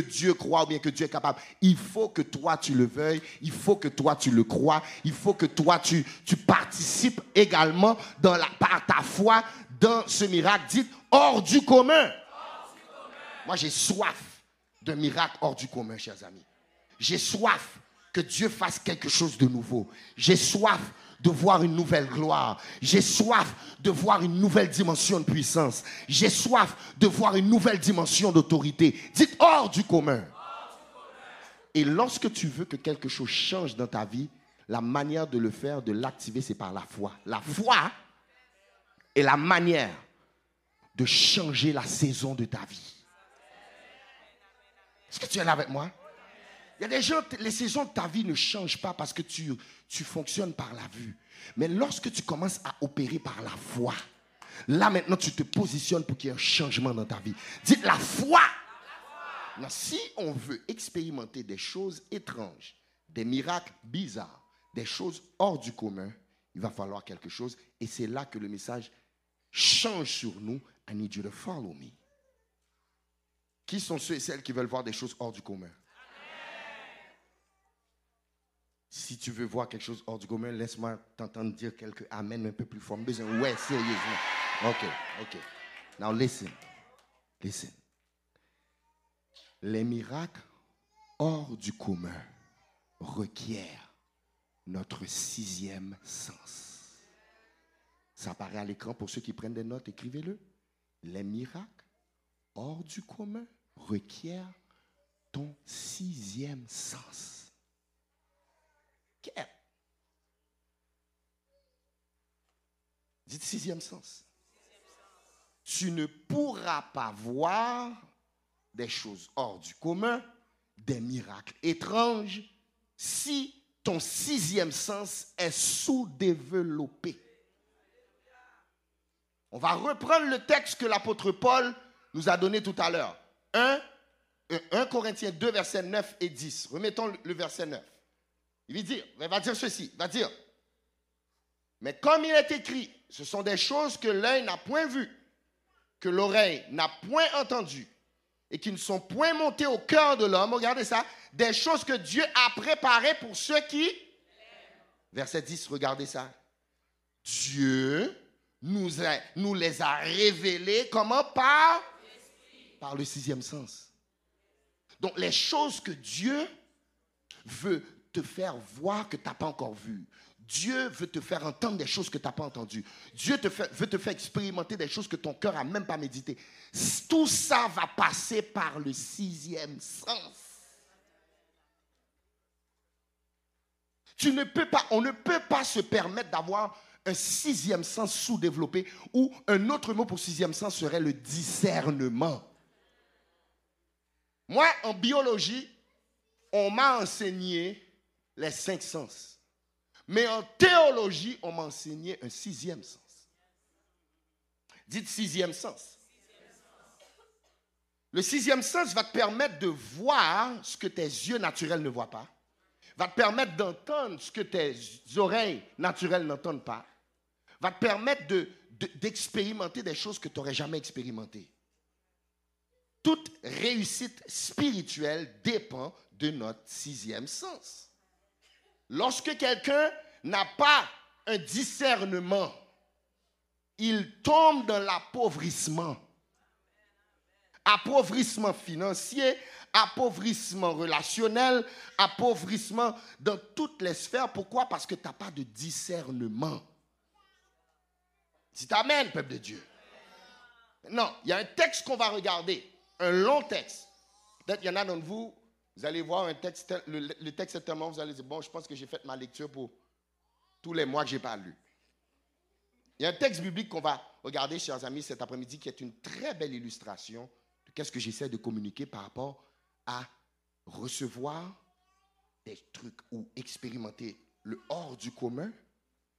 Dieu croit ou bien que Dieu est capable. Il faut que toi tu le veuilles, il faut que toi tu le crois, il faut que toi tu, tu participes également dans la, par ta foi dans ce miracle dit hors du commun. Moi, j'ai soif d'un miracle hors du commun, chers amis. J'ai soif que Dieu fasse quelque chose de nouveau. J'ai soif de voir une nouvelle gloire. J'ai soif de voir une nouvelle dimension de puissance. J'ai soif de voir une nouvelle dimension d'autorité. Dites hors du commun. Et lorsque tu veux que quelque chose change dans ta vie, la manière de le faire, de l'activer, c'est par la foi. La foi est la manière de changer la saison de ta vie. Est-ce que tu es là avec moi? Il y a des gens, les saisons de ta vie ne changent pas parce que tu, tu fonctionnes par la vue. Mais lorsque tu commences à opérer par la foi, là maintenant tu te positionnes pour qu'il y ait un changement dans ta vie. Dites la foi. si on veut expérimenter des choses étranges, des miracles bizarres, des choses hors du commun, il va falloir quelque chose. Et c'est là que le message change sur nous. I need you to follow me. Qui sont ceux et celles qui veulent voir des choses hors du commun? Si tu veux voir quelque chose hors du commun, laisse-moi t'entendre dire quelques amen un peu plus fort. Ouais, sérieusement. Ok, ok. Now listen. Listen. Les miracles hors du commun requièrent notre sixième sens. Ça apparaît à l'écran pour ceux qui prennent des notes, écrivez-le. Les miracles hors du commun requièrent ton sixième sens. Quel? Dites sixième sens. Tu ne pourras pas voir des choses hors du commun, des miracles étranges, si ton sixième sens est sous-développé. On va reprendre le texte que l'apôtre Paul nous a donné tout à l'heure. 1, 1 Corinthiens 2, versets 9 et 10. Remettons le verset 9. Il va dire, va dire ceci, il va dire, mais comme il est écrit, ce sont des choses que l'œil n'a point vues, que l'oreille n'a point entendues, et qui ne sont point montées au cœur de l'homme. Regardez ça, des choses que Dieu a préparées pour ceux qui... Verset 10, regardez ça. Dieu nous, nous les a révélées comment? Par Par le sixième sens. Donc les choses que Dieu veut te faire voir que tu n'as pas encore vu. Dieu veut te faire entendre des choses que tu n'as pas entendues. Dieu veut te faire expérimenter des choses que ton cœur n'a même pas médité. Tout ça va passer par le sixième sens. Tu ne peux pas, on ne peut pas se permettre d'avoir un sixième sens sous-développé ou un autre mot pour sixième sens serait le discernement. Moi, en biologie, on m'a enseigné les cinq sens. Mais en théologie, on m'a enseigné un sixième sens. Dites sixième sens. Le sixième sens va te permettre de voir ce que tes yeux naturels ne voient pas, va te permettre d'entendre ce que tes oreilles naturelles n'entendent pas, va te permettre d'expérimenter des choses que tu n'aurais jamais expérimentées. Toute réussite spirituelle dépend de notre sixième sens. Lorsque quelqu'un n'a pas un discernement, il tombe dans l'appauvrissement. Appauvrissement financier, appauvrissement relationnel, appauvrissement dans toutes les sphères. Pourquoi? Parce que tu n'as pas de discernement. Dites Amen, peuple de Dieu. Non, il y a un texte qu'on va regarder, un long texte. Peut-être qu'il y en a d'entre vous, vous allez voir un texte, le, texte est tellement, vous allez dire, bon, je pense que j'ai fait ma lecture pour tous les mois que je n'ai pas lu. Il y a un texte biblique qu'on va regarder, chers amis, cet après-midi, qui est une très belle illustration de qu'est-ce que j'essaie de communiquer par rapport à recevoir des trucs ou expérimenter le hors du commun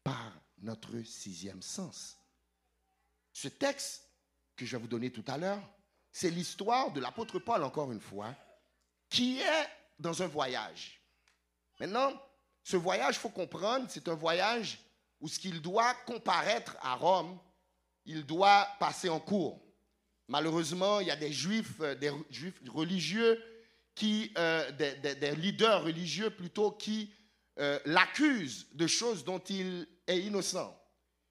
par notre sixième sens. Ce texte que je vais vous donner tout à l'heure, c'est l'histoire de l'apôtre Paul, encore une fois, qui est dans un voyage. Maintenant, ce voyage, il faut comprendre, c'est un voyage où ce qu'il doit comparaître à Rome, il doit passer en cours. Malheureusement, il y a des juifs, euh, des juifs religieux, qui, euh, des, leaders religieux plutôt, qui euh, l'accusent de choses dont il est innocent.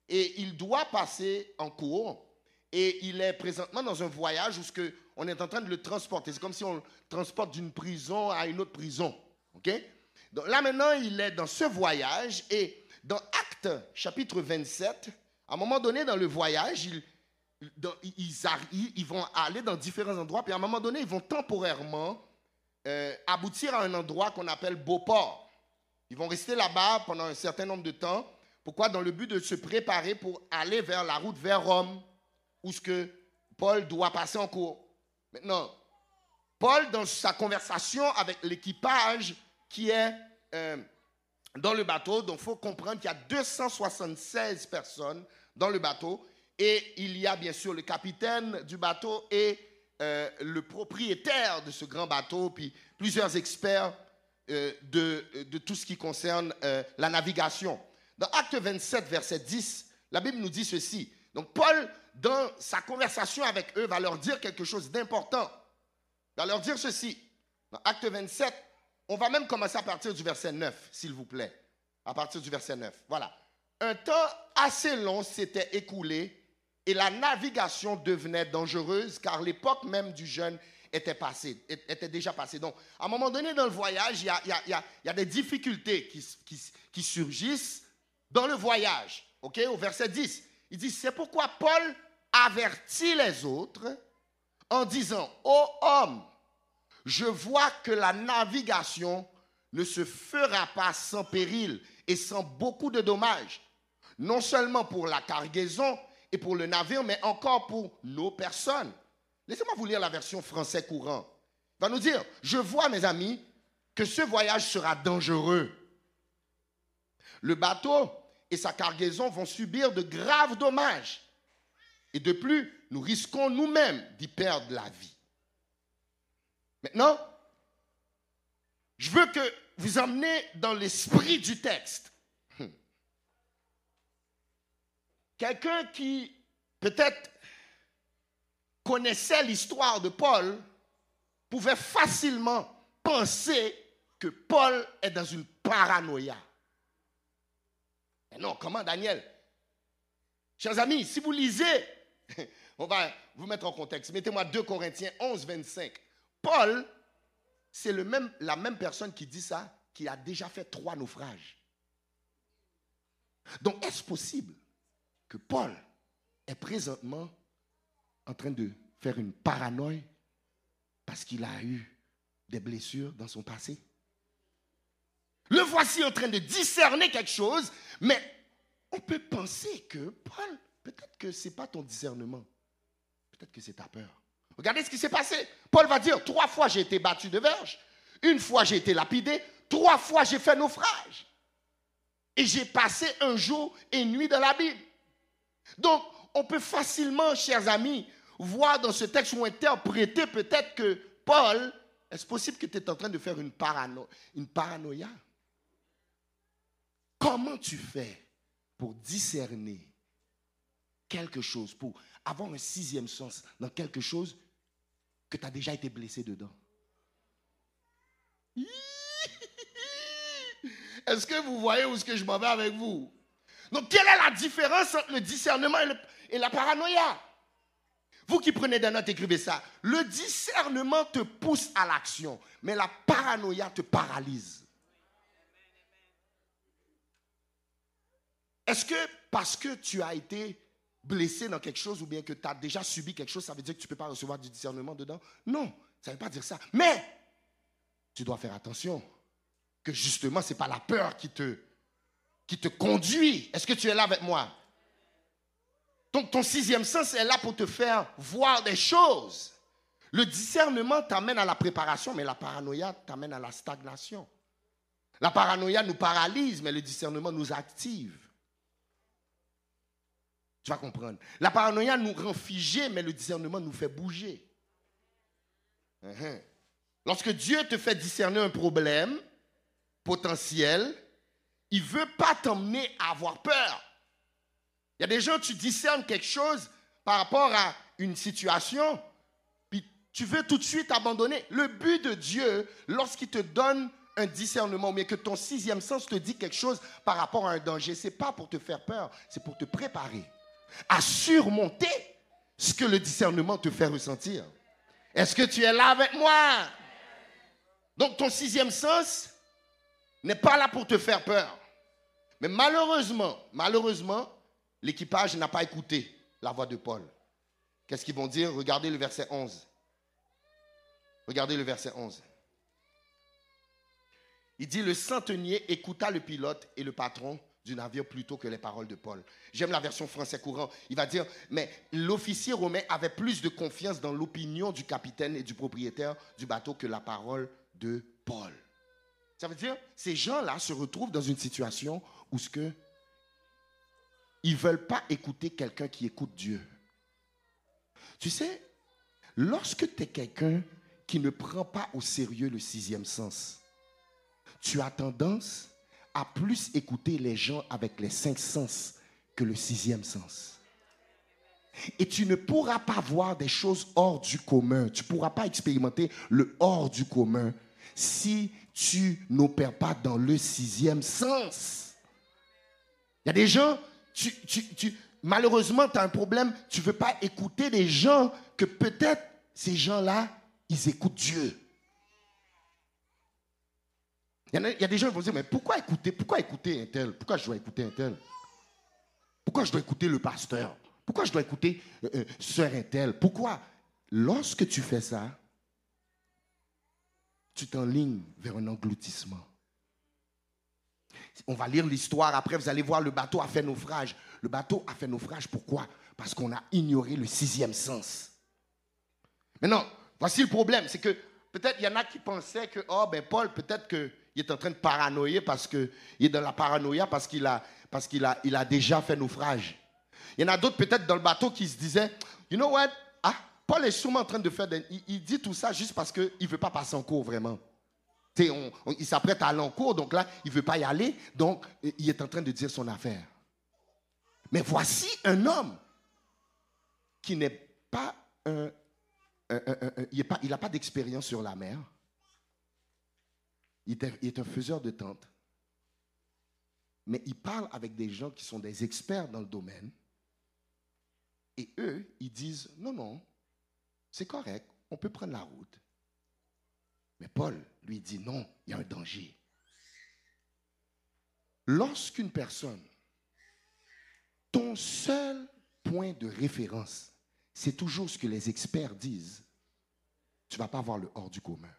Et il doit passer en cours. Et il est présentement dans un voyage où que on est en train de le transporter. C'est comme si on le transporte d'une prison à une autre prison. OK? Donc là maintenant, il est dans ce voyage et dans Acte chapitre 27, à un moment donné dans le voyage, ils, ils, vont aller dans différents endroits, puis à un moment donné, ils vont temporairement euh, aboutir à un endroit qu'on appelle Beauport. Ils vont rester là-bas pendant un certain nombre de temps. Pourquoi? Dans le but de se préparer pour aller vers la route vers Rome, où ce que Paul doit passer en cours. Maintenant, Paul, dans sa conversation avec l'équipage qui est euh, dans le bateau, donc il faut comprendre qu'il y a 276 personnes dans le bateau, et il y a bien sûr le capitaine du bateau et euh, le propriétaire de ce grand bateau, puis plusieurs experts euh, de, de, tout ce qui concerne la navigation. Dans Acte 27, verset 10, la Bible nous dit ceci. Donc Paul, dans sa conversation avec eux, va leur dire quelque chose d'important. Va leur dire ceci. Dans Acte 27, on va même commencer à partir du verset 9, s'il vous plaît. À partir du verset 9. Voilà. Un temps assez long s'était écoulé et la navigation devenait dangereuse car l'époque même du jeûne était, passée, était déjà passée. Donc, à un moment donné dans le voyage, il y a, des difficultés qui, qui, qui surgissent dans le voyage. OK Au verset 10, il dit, c'est pourquoi Paul avertit les autres en disant, ô homme, je vois que la navigation ne se fera pas sans péril et sans beaucoup de dommages, non seulement pour la cargaison et pour le navire, mais encore pour nos personnes. Laissez-moi vous lire la version français courant. Il va nous dire, je vois, mes amis, que ce voyage sera dangereux. Le bateau et sa cargaison vont subir de graves dommages. Et de plus, nous risquons nous-mêmes d'y perdre la vie. Maintenant, je veux que vous emmenez dans l'esprit du texte. Hmm. Quelqu'un qui peut-être connaissait l'histoire de Paul pouvait facilement penser que Paul est dans une paranoïa. Mais non, comment Daniel? Chers amis, si vous lisez, (laughs) on va vous mettre en contexte. Mettez-moi 2 Corinthiens 11, 25. Paul, c'est la même personne qui dit ça, qui a déjà fait trois naufrages. Donc, est-ce possible que Paul est présentement en train de faire une paranoïe parce qu'il a eu des blessures dans son passé? Le voici en train de discerner quelque chose, mais on peut penser que Paul, peut-être que ce n'est pas ton discernement. Peut-être que c'est ta peur. Regardez ce qui s'est passé. Paul va dire, trois fois j'ai été battu de verge, une fois j'ai été lapidé, trois fois j'ai fait naufrage. Et j'ai passé un jour et une nuit dans la Bible. Donc, on peut facilement, chers amis, voir dans ce texte ou interpréter peut-être que Paul, est-ce possible que tu es en train de faire une, une paranoïa? Comment tu fais pour discerner quelque chose, pour avoir un sixième sens dans quelque chose que tu as déjà été blessé dedans? (laughs) Est-ce que vous voyez où est-ce que je m'en vais avec vous? Donc, quelle est la différence entre le discernement et, la paranoïa? Vous qui prenez des notes, écrivez ça. Le discernement te pousse à l'action, mais la paranoïa te paralyse. Est-ce que parce que tu as été blessé dans quelque chose ou bien que tu as déjà subi quelque chose, ça veut dire que tu ne peux pas recevoir du discernement dedans? Non, ça ne veut pas dire ça. Mais tu dois faire attention que justement, ce n'est pas la peur qui te, qui te conduit. Est-ce que tu es là avec moi? Donc ton sixième sens est là pour te faire voir des choses. Le discernement t'amène à la préparation, mais la paranoïa t'amène à la stagnation. La paranoïa nous paralyse, mais le discernement nous active. Tu vas comprendre. La paranoïa nous rend figés, mais le discernement nous fait bouger. Uh-huh. Lorsque Dieu te fait discerner un problème potentiel, il ne veut pas t'emmener à avoir peur. Il y a des gens, tu discernes quelque chose par rapport à une situation, puis tu veux tout de suite abandonner. Le but de Dieu, lorsqu'il te donne un discernement, mais que ton sixième sens te dit quelque chose par rapport à un danger, ce n'est pas pour te faire peur, c'est pour te préparer à surmonter ce que le discernement te fait ressentir. Est-ce que tu es là avec moi? Donc ton sixième sens n'est pas là pour te faire peur. Mais malheureusement, malheureusement, l'équipage n'a pas écouté la voix de Paul. Qu'est-ce qu'ils vont dire? Regardez le verset 11. Regardez le verset 11. Il dit, le centenier écouta le pilote et le patron du navire plutôt que les paroles de Paul. J'aime la version français courant. Il va dire, mais l'officier romain avait plus de confiance dans l'opinion du capitaine et du propriétaire du bateau que la parole de Paul. Ça veut dire, ces gens-là se retrouvent dans une situation où ce que ils veulent pas écouter quelqu'un qui écoute Dieu. Tu sais, lorsque tu es quelqu'un qui ne prend pas au sérieux le sixième sens, tu as tendance à plus écouter les gens avec les cinq sens que le sixième sens. Et tu ne pourras pas voir des choses hors du commun. Tu ne pourras pas expérimenter le hors du commun si tu n'opères pas dans le sixième sens. Il y a des gens, tu, tu, malheureusement, tu as un problème, tu ne veux pas écouter des gens que peut-être ces gens-là, ils écoutent Dieu. Il y, a, des gens qui vont dire, mais pourquoi écouter, pourquoi écouter un tel? Pourquoi je dois écouter un tel? Pourquoi je dois écouter le pasteur? Pourquoi je dois écouter euh, euh, sœur un tel Pourquoi? Lorsque tu fais ça, tu t'enlignes vers un engloutissement. On va lire l'histoire, après vous allez voir le bateau a fait naufrage. Le bateau a fait naufrage, pourquoi? Parce qu'on a ignoré le sixième sens. Maintenant, voici le problème, c'est que peut-être il y en a qui pensaient que, oh ben Paul, peut-être qu'il est en train de paranoïer parce qu'il est dans la paranoïa parce qu'il a, parce qu'il a, il a déjà fait naufrage. Il y en a d'autres peut-être dans le bateau qui se disaient, you know what, ah, Paul est sûrement en train de faire, il, dit tout ça juste parce qu'il ne veut pas passer en cours vraiment. il s'apprête à aller en cours, donc là, il ne veut pas y aller, donc il est en train de dire son affaire. Mais voici un homme qui n'est pas un il n'a pas, d'expérience sur la mer. Il est, un faiseur de tentes. Mais il parle avec des gens qui sont des experts dans le domaine. Et eux, ils disent, non, non, c'est correct, on peut prendre la route. Mais Paul lui dit, non, il y a un danger. Lorsqu'une personne, ton seul point de référence, c'est toujours ce que les experts disent, tu ne vas pas voir le hors du commun.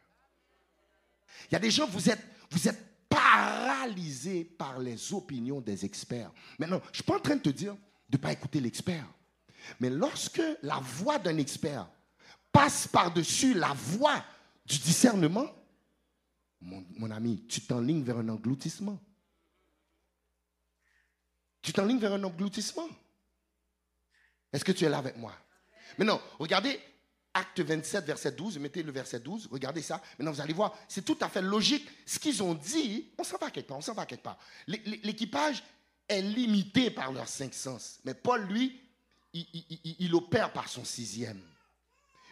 Il y a des gens, vous êtes, vous êtes paralysés par les opinions des experts. Maintenant, je ne suis pas en train de te dire de ne pas écouter l'expert. Mais lorsque la voix d'un expert passe par-dessus la voix du discernement, mon, mon ami, tu t'enlignes vers un engloutissement. Tu t'enlignes vers un engloutissement. Est-ce que tu es là avec moi? Maintenant, regardez Acte 27, verset 12, mettez le verset 12, regardez ça. Maintenant, vous allez voir, c'est tout à fait logique. Ce qu'ils ont dit, on s'en va quelque part, on s'en va quelque part. L'équipage est limité par leurs cinq sens. Mais Paul, lui, il, opère par son sixième.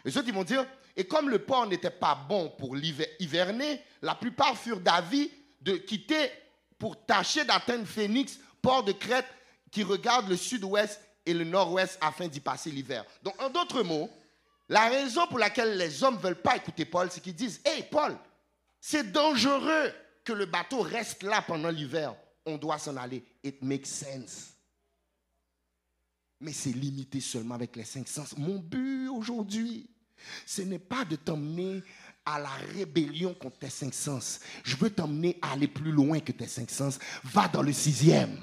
Les autres, ils vont dire, et comme le port n'était pas bon pour hiverner, la plupart furent d'avis de quitter pour tâcher d'atteindre Phoenix, port de Crète, qui regarde le sud-ouest et le nord-ouest afin d'y passer l'hiver. Donc, en d'autres mots, la raison pour laquelle les hommes ne veulent pas écouter Paul, c'est qu'ils disent Hé, Paul, c'est dangereux que le bateau reste là pendant l'hiver. On doit s'en aller. It makes sense. Mais c'est limité seulement avec les cinq sens. Mon but aujourd'hui, ce n'est pas de t'emmener à la rébellion contre tes cinq sens. Je veux t'emmener à aller plus loin que tes cinq sens. Va dans le sixième.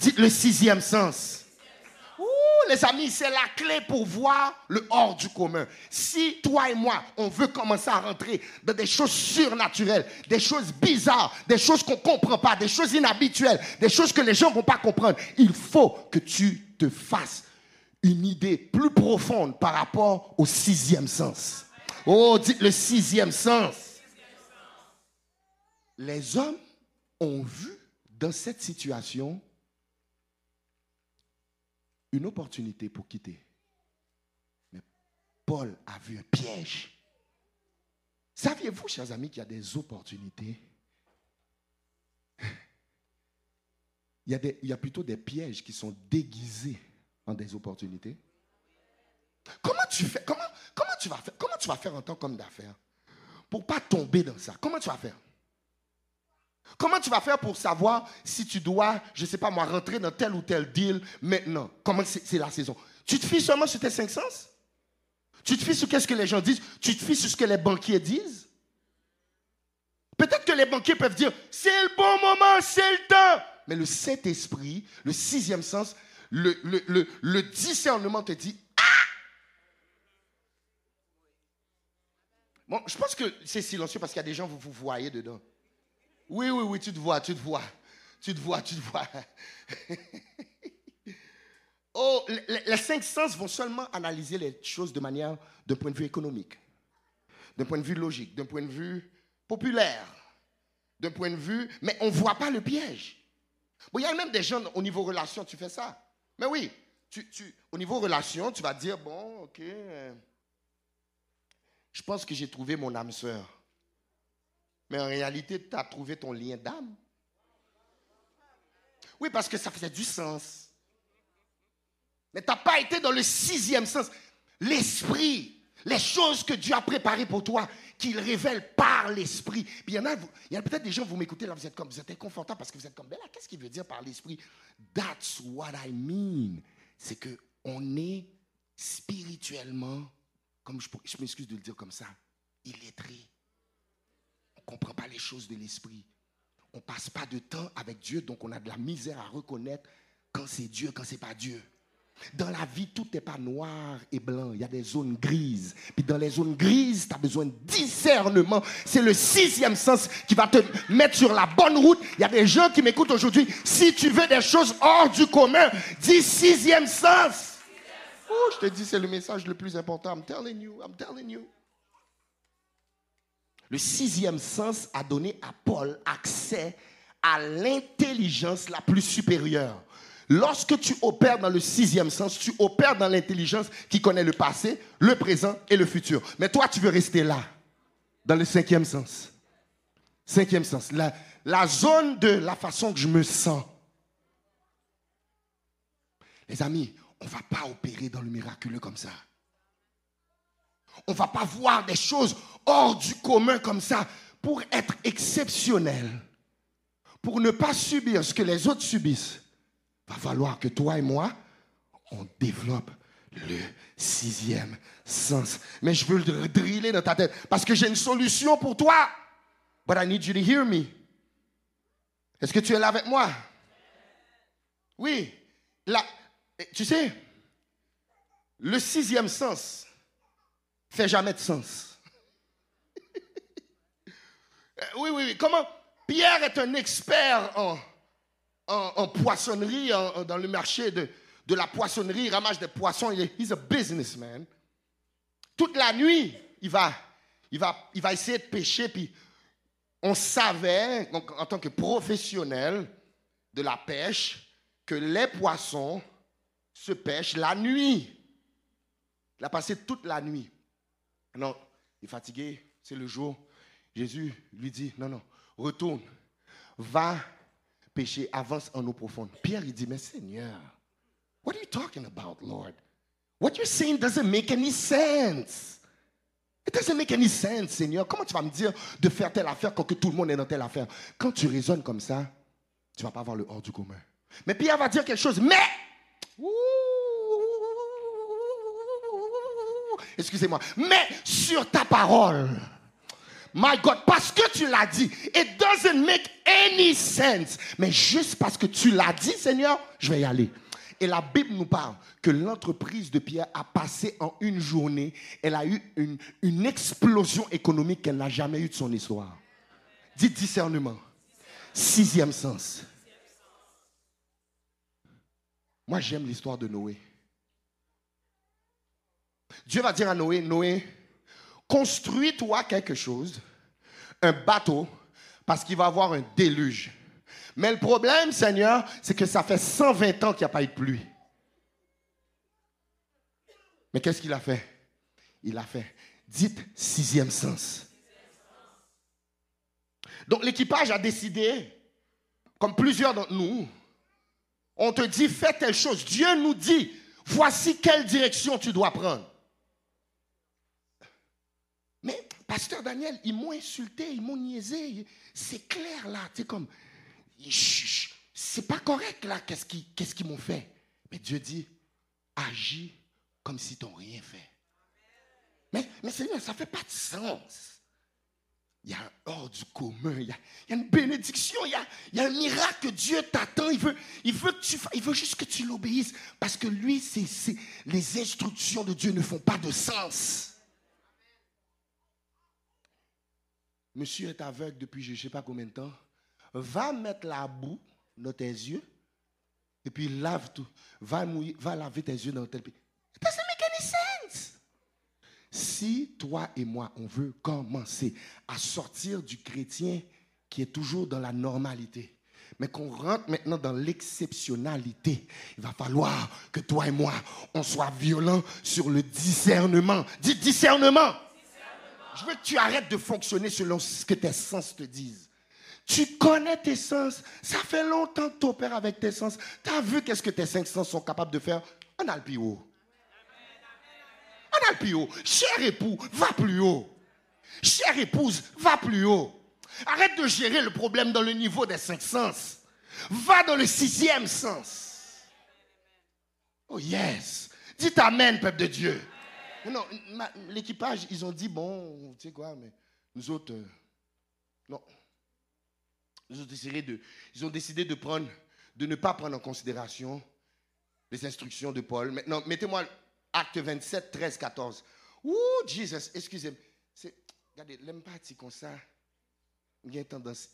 Dites le sixième sens les amis, c'est la clé pour voir le hors du commun. Si toi et moi, on veut commencer à rentrer dans des choses surnaturelles, des choses bizarres, des choses qu'on ne comprend pas, des choses inhabituelles, des choses que les gens ne vont pas comprendre, il faut que tu te fasses une idée plus profonde par rapport au sixième sens. Oh, dites le sixième sens. Les hommes ont vu dans cette situation une opportunité pour quitter. Mais Paul a vu un piège. Saviez-vous, chers amis, qu'il y a des opportunités? Il y, a plutôt des pièges qui sont déguisés en des opportunités. Comment tu fais? Comment, tu vas faire? Comment tu vas faire en tant qu'homme d'affaires? Pour pas tomber dans ça Comment tu vas faire? Comment tu vas faire pour savoir si tu dois, je ne sais pas moi, rentrer dans tel ou tel deal maintenant? Comment c'est la saison? Tu te fies seulement sur tes cinq sens? Tu te fies sur ce que les gens disent? Tu te fies sur ce que les banquiers disent? Peut-être que les banquiers peuvent dire, c'est le bon moment, c'est le temps. Mais le Saint-Esprit, le sixième sens, le, discernement te dit, ah! Bon, je pense que c'est silencieux parce qu'il y a des gens, vous vous voyez dedans. Oui, oui, oui, tu te vois, tu te vois. Tu te vois, tu te vois. (laughs) oh, les, cinq sens vont seulement analyser les choses de manière, d'un point de vue économique, d'un point de vue logique, d'un point de vue populaire, d'un point de vue, mais on ne voit pas le piège. Bon, il y a même des gens au niveau relation, tu fais ça. Mais oui, tu, tu, au niveau relation, tu vas dire, bon, ok, euh, je pense que j'ai trouvé mon âme sœur. Mais en réalité, tu as trouvé ton lien d'âme. Oui, parce que ça faisait du sens. Mais tu n'as pas été dans le sixième sens. L'esprit, les choses que Dieu a préparées pour toi, qu'il révèle par l'esprit. Il y en a, peut-être des gens, vous m'écoutez là, vous êtes comme, vous êtes inconfortable parce que vous êtes comme, ben là, qu'est-ce qu'il veut dire par l'esprit? That's what I mean. C'est que on est spirituellement, comme je, je m'excuse de le dire comme ça, illettré. Comprend pas les choses de l'esprit on passe pas de temps avec Dieu, donc on a de la misère à reconnaître quand c'est Dieu, quand c'est pas Dieu. Dans la vie, tout n'est pas noir et blanc. Il y a des zones grises. Puis dans les zones grises, tu as besoin de discernement. C'est le sixième sens qui va te mettre sur la bonne route. Il y a des gens qui m'écoutent aujourd'hui. Si tu veux des choses hors du commun, dis sixième sens. Oh, je te dis, c'est le message le plus important. I'm telling you, I'm telling you. Le sixième sens a donné à Paul accès à l'intelligence la plus supérieure. Lorsque tu opères dans le sixième sens, tu opères dans l'intelligence qui connaît le passé, le présent et le futur. Mais toi, tu veux rester là, dans le cinquième sens. Cinquième sens, la, zone de la façon que je me sens. Les amis, on ne va pas opérer dans le miraculeux comme ça. On ne va pas voir des choses hors du commun comme ça pour être exceptionnel. Pour ne pas subir ce que les autres subissent. Va falloir que toi et moi, on développe le sixième sens. Mais je veux le driller dans ta tête parce que j'ai une solution pour toi. But I need you to hear me. Est-ce que tu es là avec moi? Oui. Tu sais, le sixième sens, fait jamais de sens. (laughs) oui, oui, oui. Comment? Pierre est un expert en, en, poissonnerie, dans le marché de, de la poissonnerie, il ramasse des poissons. Il est he's a businessman. Toute la nuit, il va, il va, il va essayer de pêcher. Puis on savait, en tant que professionnel de la pêche, que les poissons se pêchent la nuit. Il a passé toute la nuit. Non, il est fatigué, c'est le jour. Jésus lui dit, non, non, retourne, va pécher, avance en eau profonde. Pierre, il dit, mais Seigneur, what are you talking about, Lord? What you're saying doesn't make any sense. It doesn't make any sense, Seigneur. Comment tu vas me dire de faire telle affaire quand que tout le monde est dans telle affaire? Quand tu raisonnes comme ça, tu ne vas pas avoir le hors du commun. Mais Pierre va dire quelque chose, mais... excusez-moi, mais sur ta parole. My God, parce que tu l'as dit, it doesn't make any sense. Mais juste parce que tu l'as dit, Seigneur, je vais y aller. Et la Bible nous parle que l'entreprise de Pierre a passé en une journée, elle a eu une, explosion économique qu'elle n'a jamais eue de son histoire. Dites discernement. Sixième sens. Moi, j'aime l'histoire de Noé. Dieu va dire à Noé, Noé, construis-toi quelque chose, un bateau, parce qu'il va y avoir un déluge. Mais le problème, Seigneur, c'est que ça fait 120 ans qu'il n'y a pas eu de pluie. Mais qu'est-ce qu'il a fait? Il a fait, dites sixième sens. Donc l'équipage a décidé, comme plusieurs d'entre nous, on te dit, fais telle chose. Dieu nous dit, voici quelle direction tu dois prendre. Mais, pasteur Daniel, ils m'ont insulté, ils m'ont niaisé. C'est clair là, tu sais, comme, c'est pas correct là, qu'est-ce qu'ils m'ont fait? Mais Dieu dit, agis comme si n'as rien fait. Mais, mais Seigneur, ça ne fait pas de sens. il y a un hors du commun, il y a, une bénédiction, il y, a, un miracle Dieu t'attend. Il veut, juste que tu l'obéisses. Parce que lui, les instructions de Dieu ne font pas de sens. Monsieur est aveugle depuis je ne sais pas combien de temps. Va mettre la boue dans tes yeux et puis lave tout. Va, mouiller, va laver tes yeux dans tel pays. Ça doesn't make. Si toi et moi, on veut commencer à sortir du chrétien qui est toujours dans la normalité, mais qu'on rentre maintenant dans l'exceptionnalité, il va falloir que toi et moi, on soit violents sur le discernement. Dis discernement. Je veux que tu arrêtes de fonctionner selon ce que tes sens te disent. Tu connais tes sens. Ça fait longtemps que tu opères avec tes sens. Tu as vu qu'est-ce que tes cinq sens sont capables de faire? On a le plus haut. On. Cher époux, va plus haut. Chère épouse, va plus haut. Arrête de gérer le problème dans le niveau des cinq sens. Va dans le sixième sens. Oh yes. Dites Amen, peuple de Dieu. Non, l'équipage, ils ont dit, bon, tu sais quoi, mais nous autres, euh, non. Ils ont, décidé de, ils ont décidé de prendre, de ne pas prendre en considération les instructions de Paul. Maintenant, mettez-moi acte 27, 13, 14. Ouh, Jesus, excusez-moi. Regardez, pas comme ça. J'ai tendance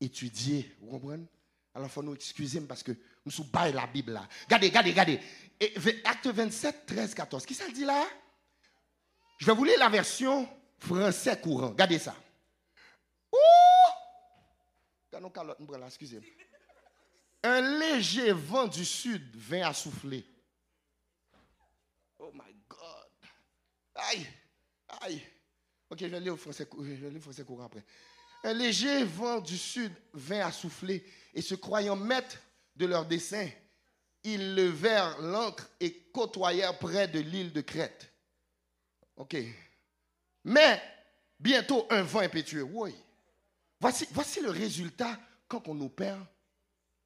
à étudier, vous comprenez? Alors, il faut nous excuser parce que nous sommes la Bible là. Regardez, regardez, regardez. acte 27, 13, 14. Qui ça dit là? Je vais vous lire la version français courant. Regardez ça. Excusez. Un léger vent du sud vint à souffler. Oh my God. Aïe, aïe. Ok, je vais lire le français, je vais lire français courant après. Un léger vent du sud vint à souffler et se croyant maîtres de leur dessein, ils levèrent l'ancre et côtoyèrent près de l'île de Crète. OK. Mais bientôt un vent impétueux. Oui. Voici, le résultat quand on opère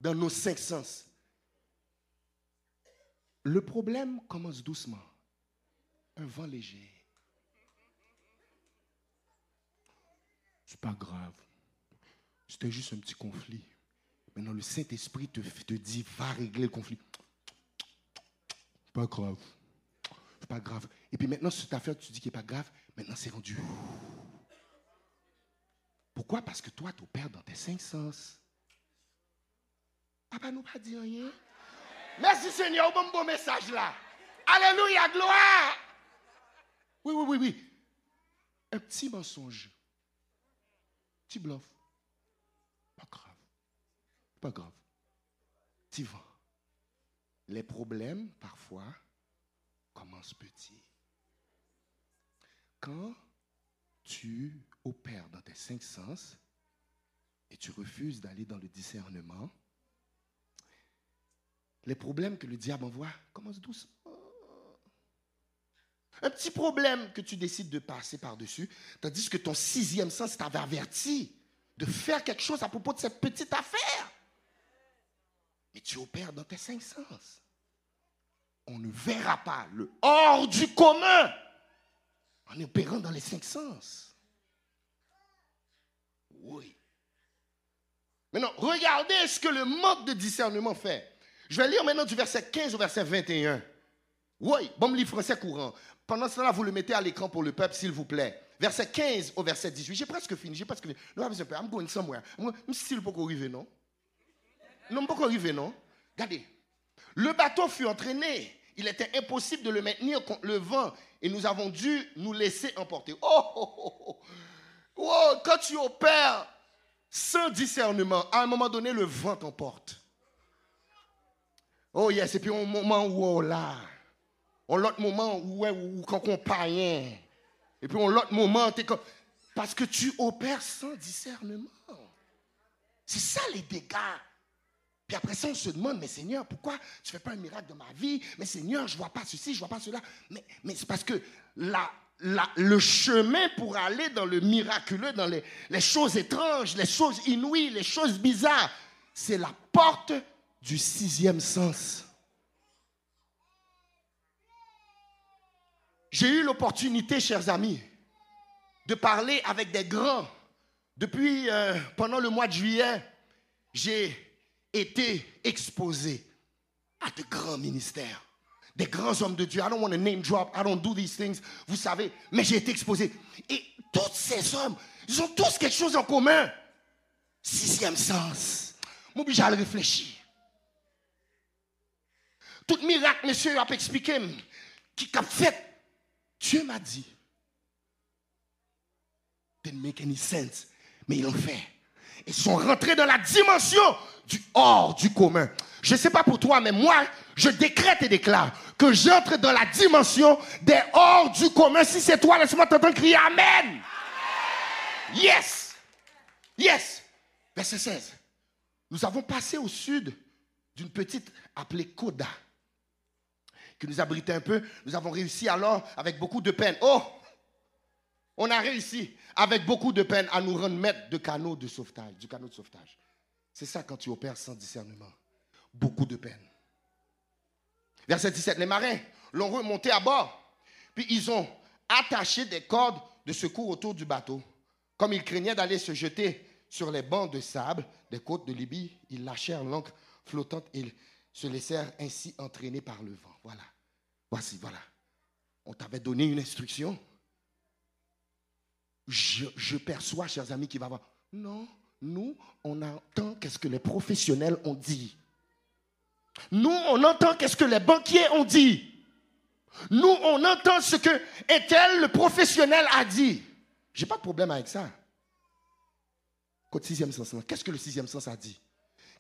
dans nos cinq sens. Le problème commence doucement. Un vent léger. C'est pas grave. C'était juste un petit conflit. Maintenant, le Saint-Esprit te, te dit, va régler le conflit. Pas grave pas grave. Et puis maintenant, cette affaire, tu dis qu'il n'est pas grave, maintenant c'est rendu. Pourquoi? Parce que toi, tu opères dans tes cinq sens. Papa nous pas dit rien. Merci Seigneur, bon bon message là. Alléluia, gloire. Oui, oui, oui, oui. Un petit mensonge. Petit bluff. Pas grave. Pas grave. Tu vas. Les problèmes, parfois, commence petit. Quand tu opères dans tes cinq sens et tu refuses d'aller dans le discernement, les problèmes que le diable envoie commencent doucement. Un petit problème que tu décides de passer par-dessus, tandis que ton sixième sens t'avait averti de faire quelque chose à propos de cette petite affaire. Mais tu opères dans tes cinq sens on ne verra pas le hors du commun en opérant dans les cinq sens. Oui. Maintenant, regardez ce que le manque de discernement fait. Je vais lire maintenant du verset 15 au verset 21. Oui, bon livre français courant. Pendant cela, vous le mettez à l'écran pour le peuple, s'il vous plaît. Verset 15 au verset 18. J'ai presque fini, j'ai presque fini. Non, I'm going somewhere. Je suis pas arriver, non? Non, pas arriver, non? Regardez. Le bateau fut entraîné. Il était impossible de le maintenir contre le vent et nous avons dû nous laisser emporter. Oh, oh, oh, oh. oh quand tu opères sans discernement, à un moment donné, le vent t'emporte. Oh yes, et puis un moment où on là, on l'autre moment où, où, quand on païen, et puis on l'autre moment, es comme, parce que tu opères sans discernement. C'est ça les dégâts puis après ça, on se demande, mais Seigneur, pourquoi tu ne fais pas un miracle dans ma vie? Mais Seigneur, je ne vois pas ceci, je ne vois pas cela. Mais, c'est parce que le chemin pour aller dans le miraculeux, dans les, les choses étranges, les choses inouïes, les choses bizarres, c'est la porte du sixième sens. J'ai eu l'opportunité, chers amis, de parler avec des grands depuis, euh, pendant le mois de juillet, j'ai été exposé à de grands ministères, des grands hommes de Dieu. I don't want to name drop, I don't do these things, vous savez, mais j'ai été exposé. Et tous ces hommes, ils ont tous quelque chose en commun. Sixième sens. M'oblige à le réfléchir. Tout miracle, monsieur, a expliqué, qui a fait, Dieu m'a dit. Didn't make any sense, mais ils l'ont fait. Ils sont rentrés dans la dimension du hors du commun. Je ne sais pas pour toi, mais moi, je décrète et déclare que j'entre dans la dimension des hors du commun. Si c'est toi, laisse-moi t'entendre crier Amen. Yes. Yes. Verset 16. Nous avons passé au sud d'une petite appelée Koda, qui nous abritait un peu. Nous avons réussi alors, avec beaucoup de peine. Oh! On a réussi, avec beaucoup de peine, à nous rendre de canot de sauvetage, du canot de sauvetage. C'est ça quand tu opères sans discernement. Beaucoup de peine. Verset 17, les marins l'ont remonté à bord, puis ils ont attaché des cordes de secours autour du bateau. Comme ils craignaient d'aller se jeter sur les bancs de sable des côtes de Libye, ils lâchèrent l'encre flottante et se laissèrent ainsi entraîner par le vent. Voilà. Voici, voilà. On t'avait donné une instruction. Je, perçois, chers amis, qu'il va avoir. Non, nous, on entend qu'est-ce que les professionnels ont dit. Nous, on entend qu'est-ce que les banquiers ont dit. Nous, on entend ce que le professionnel a dit. J'ai pas de problème avec ça. Sixième sens, qu'est-ce que le sixième sens a dit?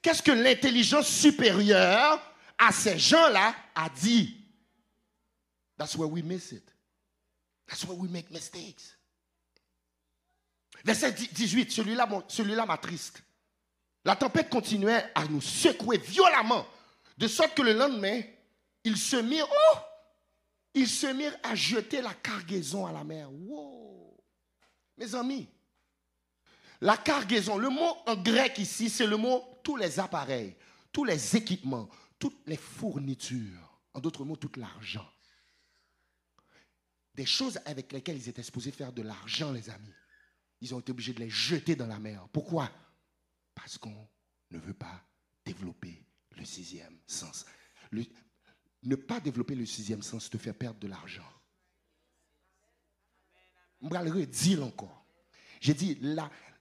Qu'est-ce que l'intelligence supérieure à ces gens-là a dit? That's where we miss it. That's where we make mistakes. Verset 18, celui-là celui m'attriste. La tempête continuait à nous secouer violemment, de sorte que le lendemain, ils se mirent, oh, ils se mirent à jeter la cargaison à la mer. Wow. Mes amis, la cargaison, le mot en grec ici, c'est le mot tous les appareils, tous les équipements, toutes les fournitures. En d'autres mots, tout l'argent. Des choses avec lesquelles ils étaient supposés faire de l'argent, les amis ils ont été obligés de les jeter dans la mer. Pourquoi? Parce qu'on ne veut pas développer le sixième sens. ne pas développer le sixième sens te fait perdre de l'argent. Je vais le redire encore. J'ai dit,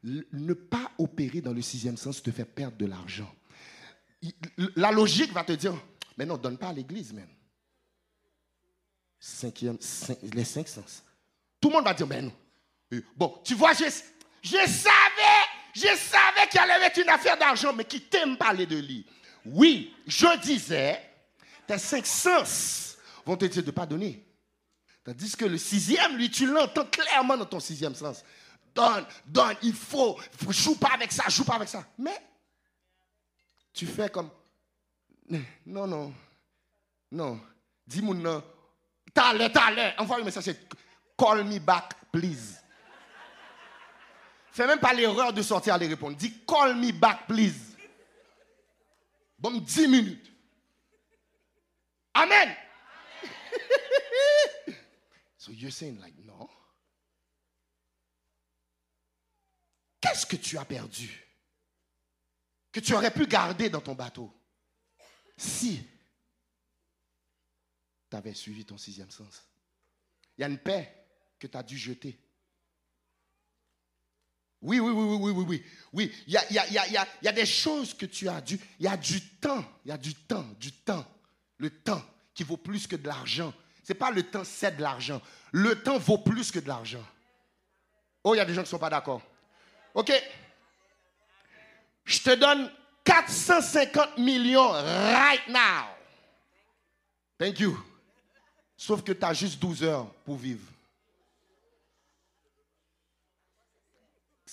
ne pas opérer dans le sixième sens te fait perdre de l'argent. La logique va te dire, mais non, donne pas à l'église même. Les cinq sens. Tout le monde va dire, mais non. Bon, tu vois, je, savais, je savais qu'il allait être une affaire d'argent, mais qui t'aime parler de lui. Oui, je disais, tes cinq sens vont te dire de ne pas donner. Tandis que le sixième, lui, tu l'entends clairement dans ton sixième sens. Donne, donne, il faut, joue pas avec ça, joue pas avec ça. Mais tu fais comme, non, non, non, dis-moi non, t'as l'air, t'as l'air, envoie un message, call me back, please. Fais même pas l'erreur de sortir à les répondre. Dis call me back, please. Bon, 10 minutes. Amen. so you're saying like no. Qu'est-ce que tu as perdu que tu aurais pu garder dans ton bateau si tu avais suivi ton sixième sens? Il y a une paix que tu as dû jeter. Oui, oui, oui, oui, oui, oui, oui. Il y a, y, a, y, y a des choses que tu as dû. Il y a du temps. Il y a du temps, du temps. Le temps qui vaut plus que de l'argent. Ce n'est pas le temps, c'est de l'argent. Le temps vaut plus que de l'argent. Oh, il y a des gens qui ne sont pas d'accord. OK. Je te donne 450 millions right now. Thank you. Sauf que tu as juste 12 heures pour vivre.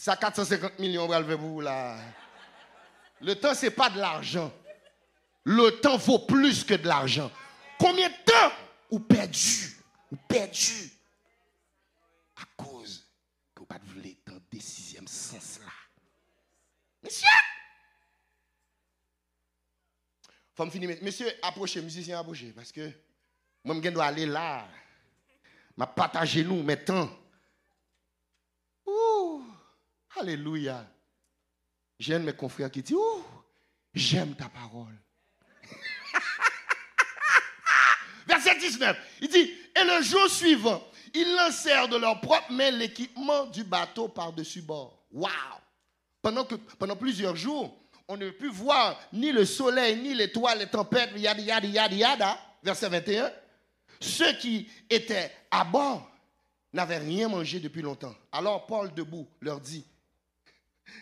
Ça 450 millions, on vous là. Le temps, ce n'est pas de l'argent. Le temps vaut plus que de l'argent. Combien de temps ou perdu Ou perdu À cause que vous pas voulu dans des sixième sens là. Monsieur Faut me finir. Monsieur, approchez, musicien, approchez. Parce que moi, je dois aller là. Je partager nous, maintenant. Ouh Alléluia. J'ai un de mes confrères qui Ouh, j'aime ta parole. (laughs) Verset 19, il dit, et le jour suivant, ils lancèrent de leur propre main l'équipement du bateau par-dessus bord. Waouh! Pendant, plusieurs jours, on ne peut voir ni le soleil, ni l'étoile, les tempêtes, yada, yada, yada, yada. Verset 21. Ceux qui étaient à bord n'avaient rien mangé depuis longtemps. Alors Paul, debout, leur dit,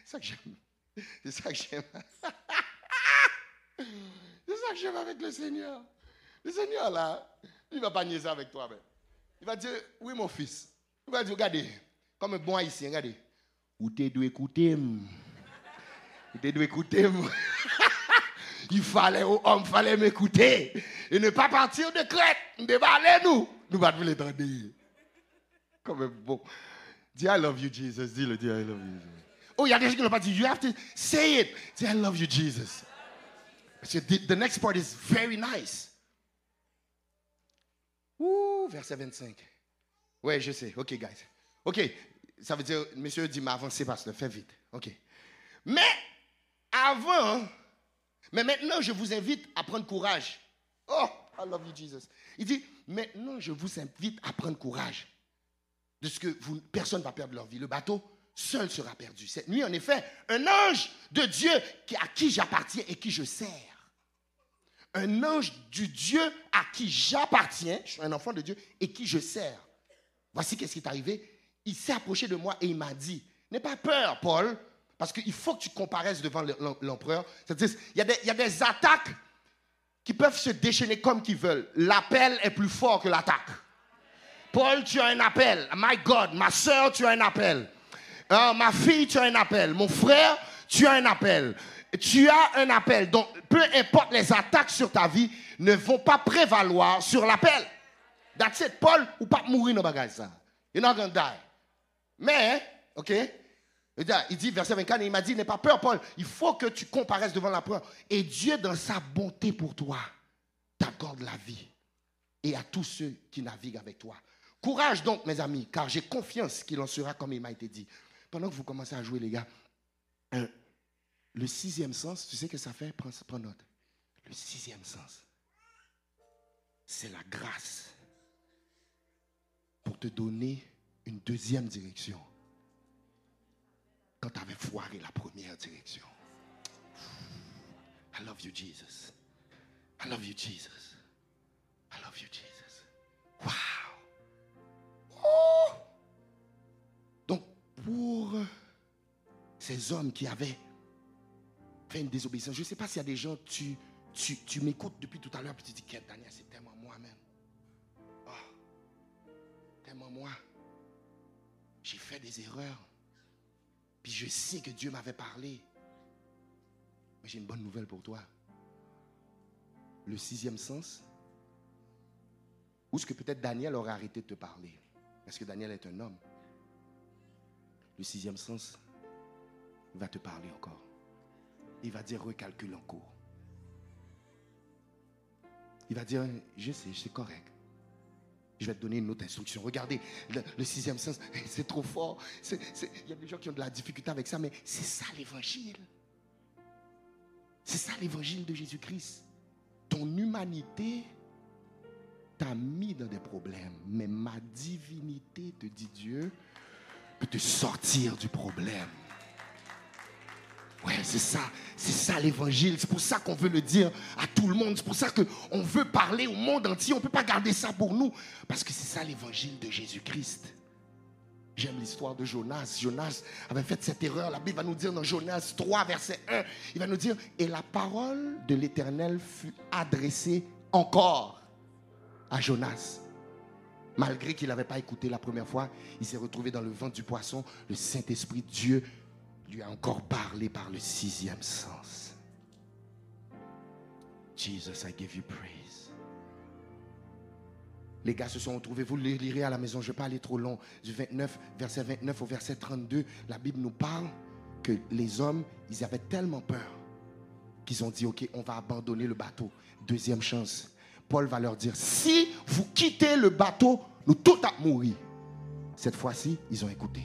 c'est ça que j'aime. C'est ça que j'aime. (laughs) C'est ça que j'aime avec le Seigneur. Le Seigneur, là, il ne va pas niaiser avec toi. Mais. Il va dire, oui, mon fils. Il va dire, regardez, comme un bon haïtien, regardez. Ou t'es dû écouter. Ou t'es dû écouter. (laughs) il fallait, oh, homme, fallait m'écouter. Et ne pas partir de crête. Ne pas aller, nous. Nous va vous l'entendre. Comme un bon. Dis, I love you, Jesus. Dis-le, dis, I love you. Oh, il y a des gens qui n'ont pas dit. You have to say it. Dis, I love you, Jesus. The, the next part is very nice. Ouh, verset 25. Ouais, je sais. OK, guys. OK, ça veut dire, monsieur dit, m'avancer, pasteur, fais vite. OK. Mais avant, mais maintenant, je vous invite à prendre courage. Oh, I love you, Jesus. Il dit, maintenant, je vous invite à prendre courage. De ce que vous, personne ne va perdre leur vie. Le bateau seul sera perdu. Cette nuit, en effet, un ange de Dieu à qui j'appartiens et qui je sers un ange du Dieu à qui j'appartiens, je suis un enfant de Dieu, et qui je sers. Voici qu'est-ce qui est arrivé. Il s'est approché de moi et il m'a dit, n'aie pas peur, Paul, parce qu'il faut que tu comparaisses devant l'empereur. C'est-à-dire, il y, a des, attaques qui peuvent se déchaîner comme qu'ils veulent. L'appel est plus fort que l'attaque. Paul, tu as un appel. My God, ma soeur, tu as un appel. Euh, ma fille, tu as un appel. Mon frère, tu as un appel tu as un appel. Donc, peu importe les attaques sur ta vie, ne vont pas prévaloir sur l'appel. That's it. Paul, ou pas mourir dans bagage. You're not to die. Mais, ok, il dit, verset 24, il m'a dit, n'aie pas peur, Paul. Il faut que tu comparaisses devant la preuve. Et Dieu, dans sa bonté pour toi, t'accorde la vie. Et à tous ceux qui naviguent avec toi. Courage donc, mes amis, car j'ai confiance qu'il en sera comme il m'a été dit. Pendant que vous commencez à jouer, les gars, le sixième sens, tu sais que ça fait prends, prends note. Le sixième sens, c'est la grâce pour te donner une deuxième direction quand tu avais foiré la première direction. I love you, Jesus. I love you, Jesus. I love you, Jesus. Wow. Oh! Pour ces hommes qui avaient fait une désobéissance. Je ne sais pas s'il y a des gens, tu, tu, tu m'écoutes depuis tout à l'heure, puis tu dis, Daniel, c'est tellement moi-même. Oh, tellement moi. J'ai fait des erreurs. Puis je sais que Dieu m'avait parlé. Mais j'ai une bonne nouvelle pour toi. Le sixième sens, où est-ce que peut-être Daniel aurait arrêté de te parler? Parce que Daniel est un homme? Le sixième sens va te parler encore il va dire recalcule en. Il va dire, je sais, c'est correct. Je vais te donner une autre instruction. Regardez, le, sixième sens, (laughs) c'est trop fort. Il y a des gens qui ont de la difficulté avec ça, mais c'est ça l'évangile. C'est ça l'évangile de Jésus-Christ. Ton humanité t'a mis dans des problèmes, mais ma divinité, te dit Dieu, peut te sortir du problème. Ouais, c'est ça. C'est ça l'évangile. C'est pour ça qu'on veut le dire à tout le monde. C'est pour ça qu'on veut parler au monde entier. On ne peut pas garder ça pour nous. Parce que c'est ça l'évangile de Jésus-Christ. J'aime l'histoire de Jonas. Jonas avait fait cette erreur. La Bible va nous dire dans Jonas 3, verset 1, il va nous dire, et la parole de l'Éternel fut adressée encore à Jonas. Malgré qu'il n'avait pas écouté la première fois, il s'est retrouvé dans le ventre du poisson. Le Saint-Esprit, Dieu, lui a encore parlé par le sixième sens. Jesus, I give you praise. Les gars se sont retrouvés, vous le lirez à la maison, je ne vais pas aller trop long. Du 29, verset 29 au verset 32, la Bible nous parle que les hommes, ils avaient tellement peur qu'ils ont dit, OK, on va abandonner le bateau. Deuxième chance. Paul va leur dire, si vous quittez le bateau, nous tous à mourir. Cette fois-ci, ils ont écouté.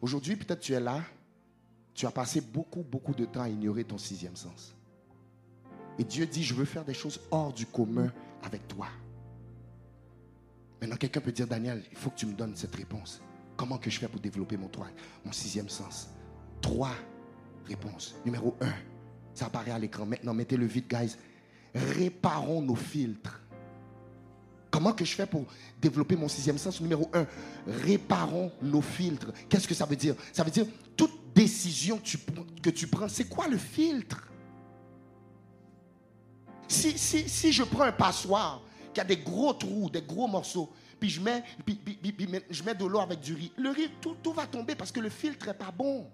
Aujourd'hui, peut-être tu es là, tu as passé beaucoup, beaucoup de temps à ignorer ton sixième sens. Et Dieu dit, je veux faire des choses hors du commun avec toi. Maintenant, quelqu'un peut dire, Daniel, il faut que tu me donnes cette réponse. Comment que je fais pour développer mon, mon sixième sens Trois réponses. Numéro un, ça apparaît à l'écran. Maintenant, mettez-le vite, guys. Réparons nos filtres. Comment que je fais pour développer mon sixième sens Numéro un, réparons nos filtres. Qu'est-ce que ça veut dire? Ça veut dire toute décision que tu, prends, c'est quoi le filtre? Si, si, si je prends un passoire qui a des gros trous, des gros morceaux, puis je mets, je mets de l'eau avec du riz, le riz, tout, tout va tomber parce que le filtre n'est pas bon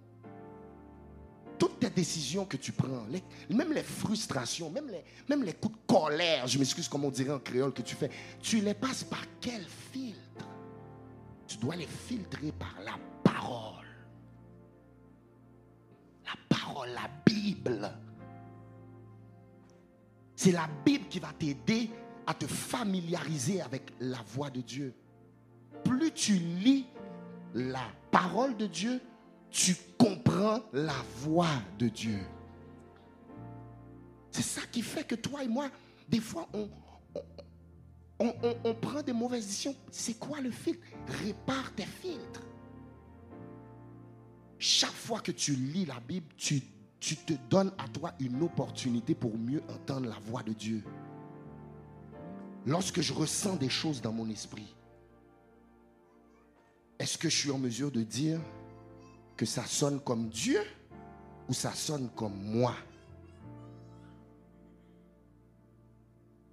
toutes tes décisions que tu prends, même les frustrations, même les, coups de colère, je m'excuse comme on dirait en créole que tu fais, tu les passes par quel filtre? Tu dois les filtrer par la parole. La parole, la Bible. C'est la Bible qui va t'aider à te familiariser avec la voix de Dieu. Plus tu lis la parole de Dieu, tu comprends la voix de Dieu. C'est ça qui fait que toi et moi, des fois, on, on, prend des mauvaises décisions. C'est quoi le filtre? Répare tes filtres. Chaque fois que tu lis la Bible, tu, tu te donnes à toi une opportunité pour mieux entendre la voix de Dieu. Lorsque je ressens des choses dans mon esprit, est-ce que je suis en mesure de dire, que ça sonne comme Dieu ou ça sonne comme moi.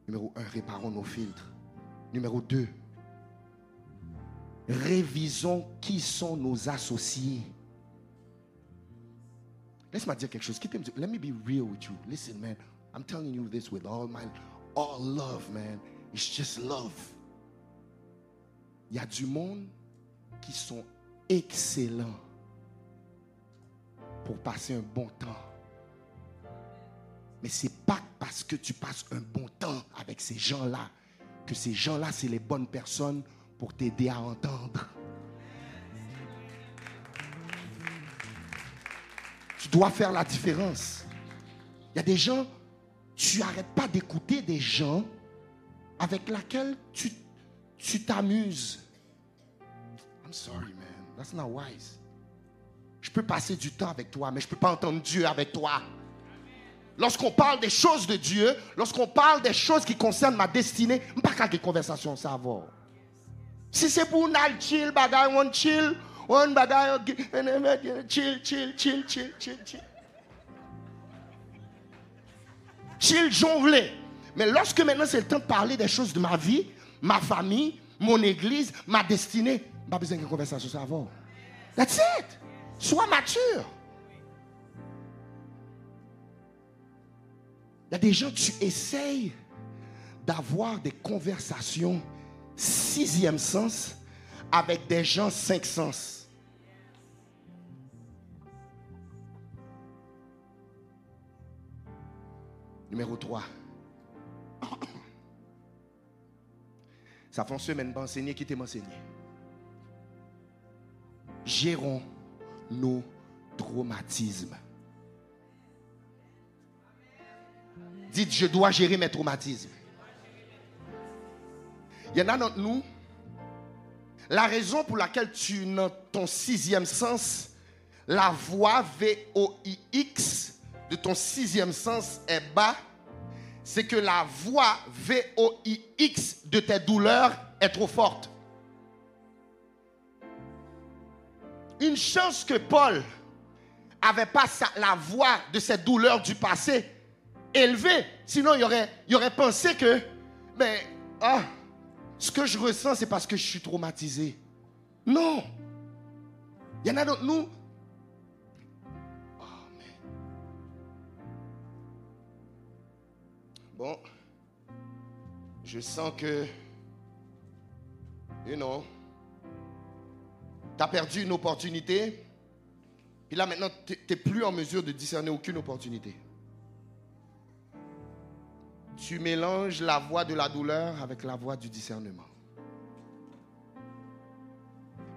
Numéro un, réparons nos filtres. Numéro deux, révisons qui sont nos associés. Laisse-moi dire quelque chose. Let me be real with you. Listen, man. I'm telling you this with all my all love, man. It's just love. Il y a du monde qui sont excellents pour passer un bon temps. Mais ce n'est pas parce que tu passes un bon temps avec ces gens-là que ces gens-là, c'est les bonnes personnes pour t'aider à entendre. Tu dois faire la différence. Il y a des gens, tu n'arrêtes pas d'écouter des gens avec lesquels tu t'amuses. I'm sorry, man. That's not wise. Je peux passer du temps avec toi, mais je ne peux pas entendre Dieu avec toi. Lorsqu'on parle des choses de Dieu, lorsqu'on parle des choses qui concernent ma destinée, je ne pas des conversations, ça va. Si c'est pour nous chill, bagay, on chill, on bagay, chill, chill, chill, chill, chill, chill. Chill, jonglé. Mais lorsque maintenant c'est le temps de parler des choses de ma vie, ma famille, mon église, ma destinée, pas besoin de conversation, ça va. That's it. Sois mature. Il y a des gens, tu essayes d'avoir des conversations sixième sens avec des gens cinq sens. Numéro 3. Ça fait une semaine pas enseigner qui t'est enseigné. Gérons nos traumatismes. Dites, je dois gérer mes traumatismes. Il y en a d'entre nous, la raison pour laquelle tu n'as ton sixième sens, la voix V-O-I-X de ton sixième sens est bas, c'est que la voix V-O-I-X de tes douleurs est trop forte. Une chance que Paul avait pas la voix de cette douleur du passé élevée. Sinon, il aurait, aurait pensé que, mais, ah, ce que je ressens, c'est parce que je suis traumatisé. Non. Il y en a d'autres, nous. Oh, bon. Je sens que, you know, tu as perdu une opportunité. Et là, maintenant, tu n'es plus en mesure de discerner aucune opportunité. Tu mélanges la voix de la douleur avec la voix du discernement.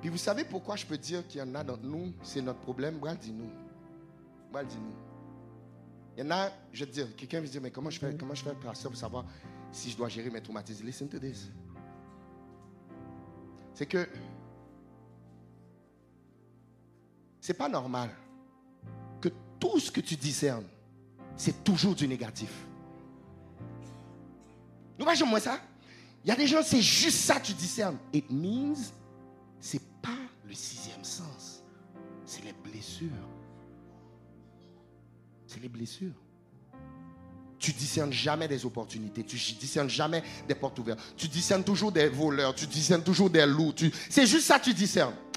Puis vous savez pourquoi je peux dire qu'il y en a d'entre nous, c'est notre problème? Moi, dis-nous. Moi, dis-nous. Il y en a, je te dire, quelqu'un va dire, mais comment je fais, comment je fais pour savoir si je dois gérer mes traumatismes? Listen to this. C'est que c'est pas normal que tout ce que tu discernes, c'est toujours du négatif. Nous voyons moi ça. Il y a des gens, c'est juste ça que tu discernes. It means, c'est pas le sixième sens. C'est les blessures. C'est les blessures. Tu discernes jamais des opportunités. Tu discernes jamais des portes ouvertes. Tu discernes toujours des voleurs. Tu discernes toujours des loups. C'est juste ça que tu discernes.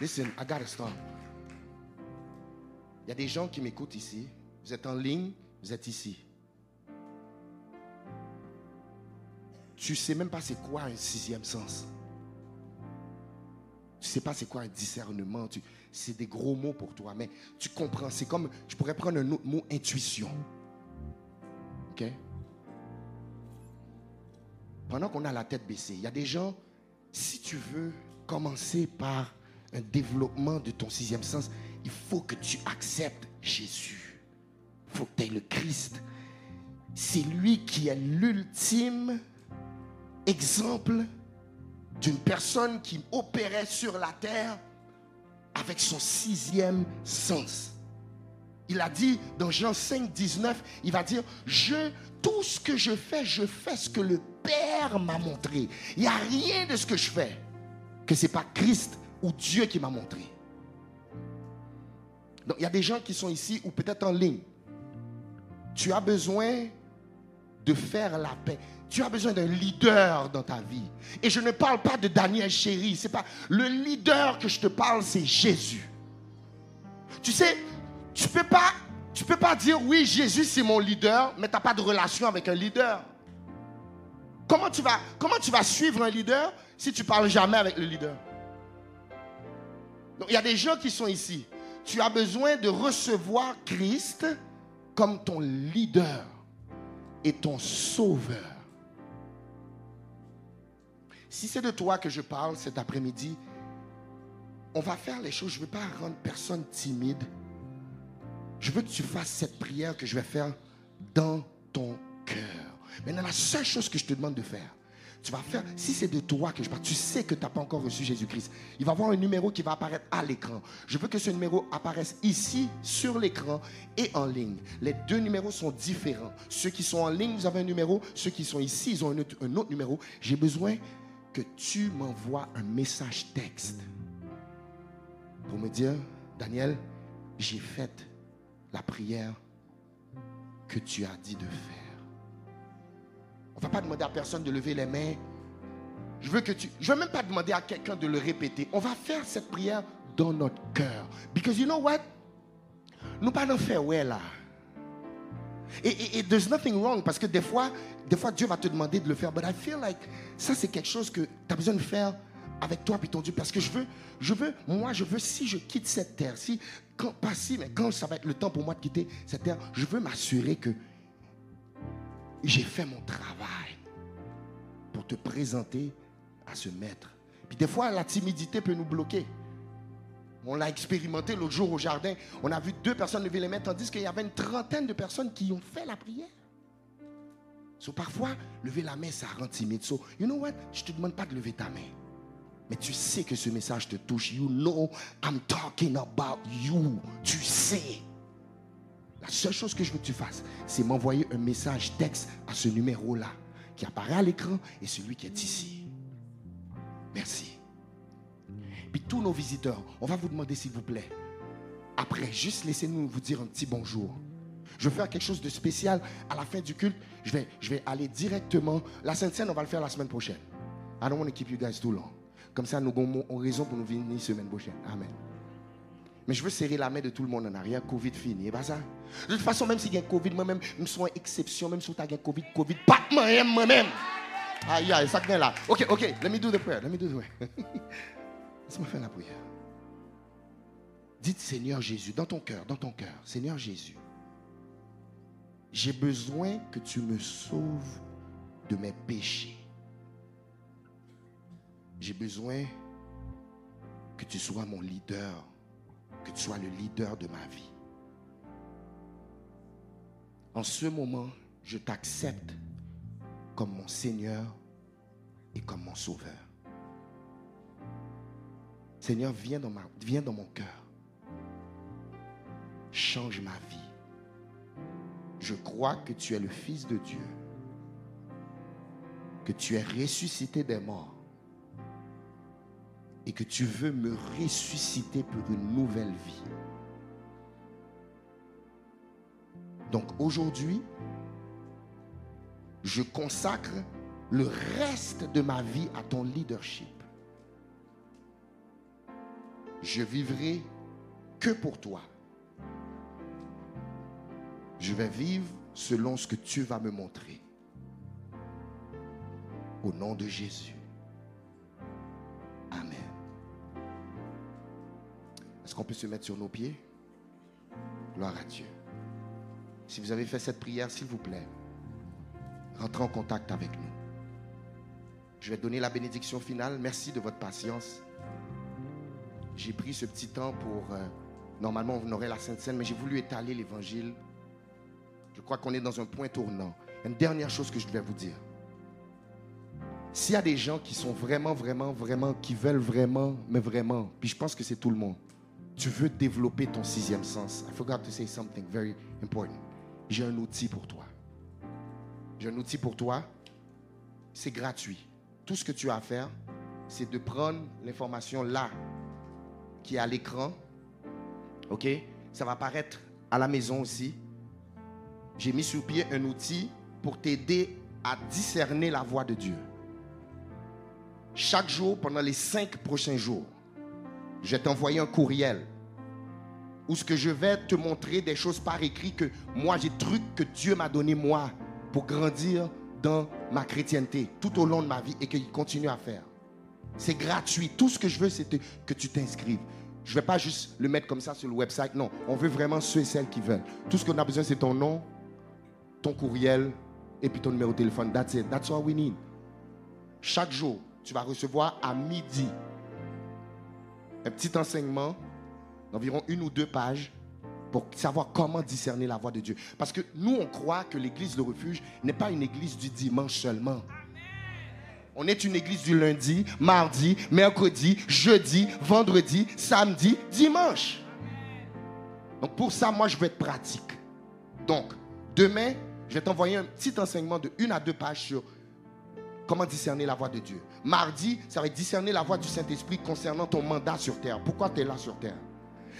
Listen, I gotta stop. Il y a des gens qui m'écoutent ici. Vous êtes en ligne, vous êtes ici. Tu sais même pas c'est quoi un sixième sens. Tu sais pas c'est quoi un discernement. c'est des gros mots pour toi, mais tu comprends. C'est comme, je pourrais prendre un autre mot, intuition. OK? Pendant qu'on a la tête baissée, il y a des gens, si tu veux commencer par un développement de ton sixième sens, il faut que tu acceptes Jésus. Il faut que tu aies le Christ. C'est lui qui est l'ultime exemple d'une personne qui opérait sur la terre avec son sixième sens. Il a dit dans Jean 5, 19, il va dire, je, tout ce que je fais, je fais ce que le Père m'a montré. Il n'y a rien de ce que je fais que ce n'est pas Christ ou Dieu qui m'a montré. Donc, il y a des gens qui sont ici ou peut-être en ligne. Tu as besoin de faire la paix. Tu as besoin d'un leader dans ta vie. Et je ne parle pas de Daniel Chéri. C'est pas le leader que je te parle, c'est Jésus. Tu sais, tu peux pas, tu peux pas dire oui, Jésus c'est mon leader, mais tu n'as pas de relation avec un leader. Comment tu vas, comment tu vas suivre un leader si tu parles jamais avec le leader? Il y a des gens qui sont ici tu as besoin de recevoir Christ comme ton leader et ton sauveur. Si c'est de toi que je parle cet après-midi, on va faire les choses. Je ne veux pas rendre personne timide. Je veux que tu fasses cette prière que je vais faire dans ton cœur. Maintenant, la seule chose que je te demande de faire, tu vas faire, si c'est de toi que je parle, tu sais que tu n'as pas encore reçu Jésus-Christ. Il va y avoir un numéro qui va apparaître à l'écran. Je veux que ce numéro apparaisse ici, sur l'écran et en ligne. Les deux numéros sont différents. Ceux qui sont en ligne, vous avez un numéro. Ceux qui sont ici, ils ont un autre, un autre numéro. J'ai besoin que tu m'envoies un message texte pour me dire, Daniel, j'ai fait la prière que tu as dit de faire. On ne va pas demander à personne de lever les mains. Je veux que tu. Je veux même pas demander à quelqu'un de le répéter. On va faire cette prière dans notre cœur. Because you know what? Nous pas faire ouais là. Et, et, there's nothing wrong parce que des fois, des fois Dieu va te demander de le faire. But I feel like ça c'est quelque chose que tu as besoin de faire avec toi et ton Dieu parce que je veux, je veux, moi je veux si je quitte cette terre, si quand pas si mais quand ça va être le temps pour moi de quitter cette terre, je veux m'assurer que j'ai fait mon travail pour te présenter à ce maître. Puis des fois, la timidité peut nous bloquer. On l'a expérimenté l'autre jour au jardin. On a vu deux personnes lever les mains, tandis qu'il y avait une trentaine de personnes qui ont fait la prière. So, parfois, lever la main, ça rend timide. So, you know what? Je ne te demande pas de lever ta main. Mais tu sais que ce message te touche. You know I'm talking about you. Tu sais. La seule chose que je veux que tu fasses, c'est m'envoyer un message texte à ce numéro-là qui apparaît à l'écran et celui qui est ici. Merci. Puis tous nos visiteurs, on va vous demander s'il vous plaît, après, juste laissez-nous vous dire un petit bonjour. Je vais faire quelque chose de spécial à la fin du culte. Je vais, aller directement. La Sainte Seine, on va le faire la semaine prochaine. I don't want to keep you guys too long. Comme ça, nous avons raison pour nous venir semaine prochaine. Amen. Mais je veux serrer la main de tout le monde en arrière. Covid fini. Et pas ça? De toute façon, même si il y a Covid, moi-même, je suis une exception. Même si tu as Covid, Covid, pas moi-même. Aïe, aïe, ça vient là. Ok, ok, let me do the prayer. Let me do the prayer. (laughs) Laisse-moi faire la prière. Dites Seigneur Jésus, dans ton cœur, dans ton cœur, Seigneur Jésus, j'ai besoin que tu me sauves de mes péchés. J'ai besoin que tu sois mon leader, que tu sois le leader de ma vie. En ce moment, je t'accepte comme mon Seigneur et comme mon Sauveur. Seigneur, viens dans, viens dans mon cœur. Change ma vie. Je crois que tu es le Fils de Dieu, que tu es ressuscité des morts et que tu veux me ressusciter pour une nouvelle vie. Donc aujourd'hui, je consacre le reste de ma vie à ton leadership. Je vivrai que pour toi. Je vais vivre selon ce que tu vas me montrer. Au nom de Jésus. Est-ce qu'on peut se mettre sur nos pieds? Gloire à Dieu. Si vous avez fait cette prière, s'il vous plaît, rentrez en contact avec nous. Je vais donner la bénédiction finale. Merci de votre patience. J'ai pris ce petit temps pour... Euh, normalement, on aurait la Sainte Seine, mais j'ai voulu étaler l'évangile. Je crois qu'on est dans un point tournant. Une dernière chose que je vais vous dire. S'il y a des gens qui sont vraiment, vraiment, vraiment, qui veulent vraiment, mais vraiment, puis je pense que c'est tout le monde, tu veux développer ton sixième sens. I forgot to say something very important. J'ai un outil pour toi. J'ai un outil pour toi. C'est gratuit. Tout ce que tu as à faire, c'est de prendre l'information là, qui est à l'écran. OK? Ça va apparaître à la maison aussi. J'ai mis sur pied un outil pour t'aider à discerner la voix de Dieu. Chaque jour, pendant les cinq prochains jours, je vais t'envoyer un courriel où ce que je vais te montrer des choses par écrit que moi j'ai trucs que Dieu m'a donné moi pour grandir dans ma chrétienté tout au long de ma vie et qu'il continue à faire. C'est gratuit. Tout ce que je veux, c'est que tu t'inscrives. Je ne vais pas juste le mettre comme ça sur le website. Non, on veut vraiment ceux et celles qui veulent. Tout ce qu'on a besoin, c'est ton nom, ton courriel et puis ton numéro de téléphone. That's it. That's all we need. Chaque jour, tu vas recevoir à midi un petit enseignement d'environ une ou deux pages pour savoir comment discerner la voix de Dieu. Parce que nous, on croit que l'église de refuge n'est pas une église du dimanche seulement. On est une église du lundi, mardi, mercredi, jeudi, vendredi, samedi, dimanche. Donc pour ça, moi, je vais être pratique. Donc, demain, je vais t'envoyer un petit enseignement de une à deux pages sur comment discerner la voix de Dieu? Mardi, ça va être discerner la voix du Saint-Esprit concernant ton mandat sur terre. Pourquoi tu es là sur terre?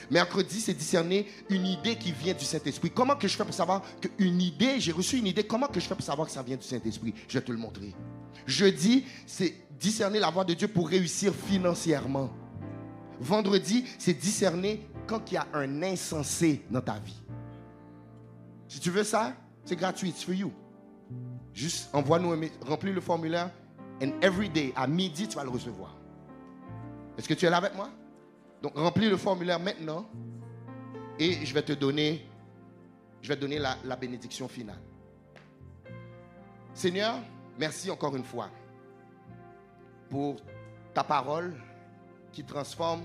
Mercredi, c'est discerner une idée qui vient du Saint-Esprit. Comment que je fais pour savoir qu'une idée, j'ai reçu une idée, comment que je fais pour savoir que ça vient du Saint-Esprit? Je vais te le montrer. Jeudi, c'est discerner la voix de Dieu pour réussir financièrement. Vendredi, c'est discerner quand il y a un insensé dans ta vie. Si tu veux ça, c'est gratuit, it's for you. Juste envoie-nous remplis le formulaire, and every day, à midi, tu vas le recevoir. Est-ce que tu es là avec moi? Donc remplis le formulaire maintenant et je vais te donner, je vais donner la, la bénédiction finale. Seigneur, merci encore une fois pour ta parole qui transforme,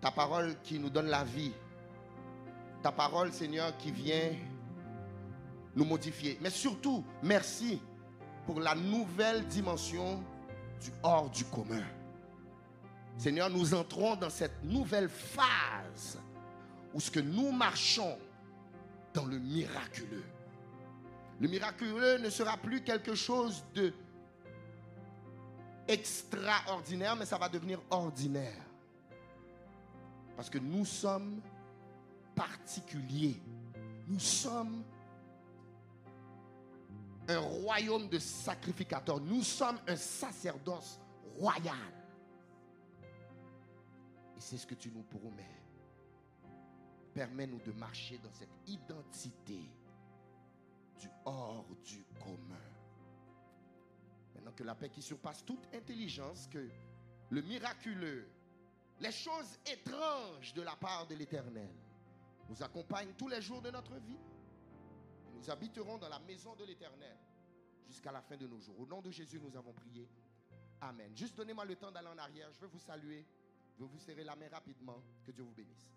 ta parole qui nous donne la vie, ta parole, Seigneur, qui vient nous modifier. Mais surtout, merci pour la nouvelle dimension du hors du commun. Seigneur, nous entrons dans cette nouvelle phase où ce que nous marchons dans le miraculeux. Le miraculeux ne sera plus quelque chose de extraordinaire, mais ça va devenir ordinaire. Parce que nous sommes particuliers. Nous sommes un royaume de sacrificateurs. Nous sommes un sacerdoce royal. c'est ce que tu nous promets. Permets-nous de marcher dans cette identité du hors du commun. Maintenant que la paix qui surpasse toute intelligence, que le miraculeux, les choses étranges de la part de l'Éternel nous accompagnent tous les jours de notre vie. Nous habiterons dans la maison de l'Éternel jusqu'à la fin de nos jours. Au nom de Jésus, nous avons prié. Amen. Juste donnez-moi le temps d'aller en arrière. Je veux vous saluer. Je veux vous serrer la main rapidement. Que Dieu vous bénisse.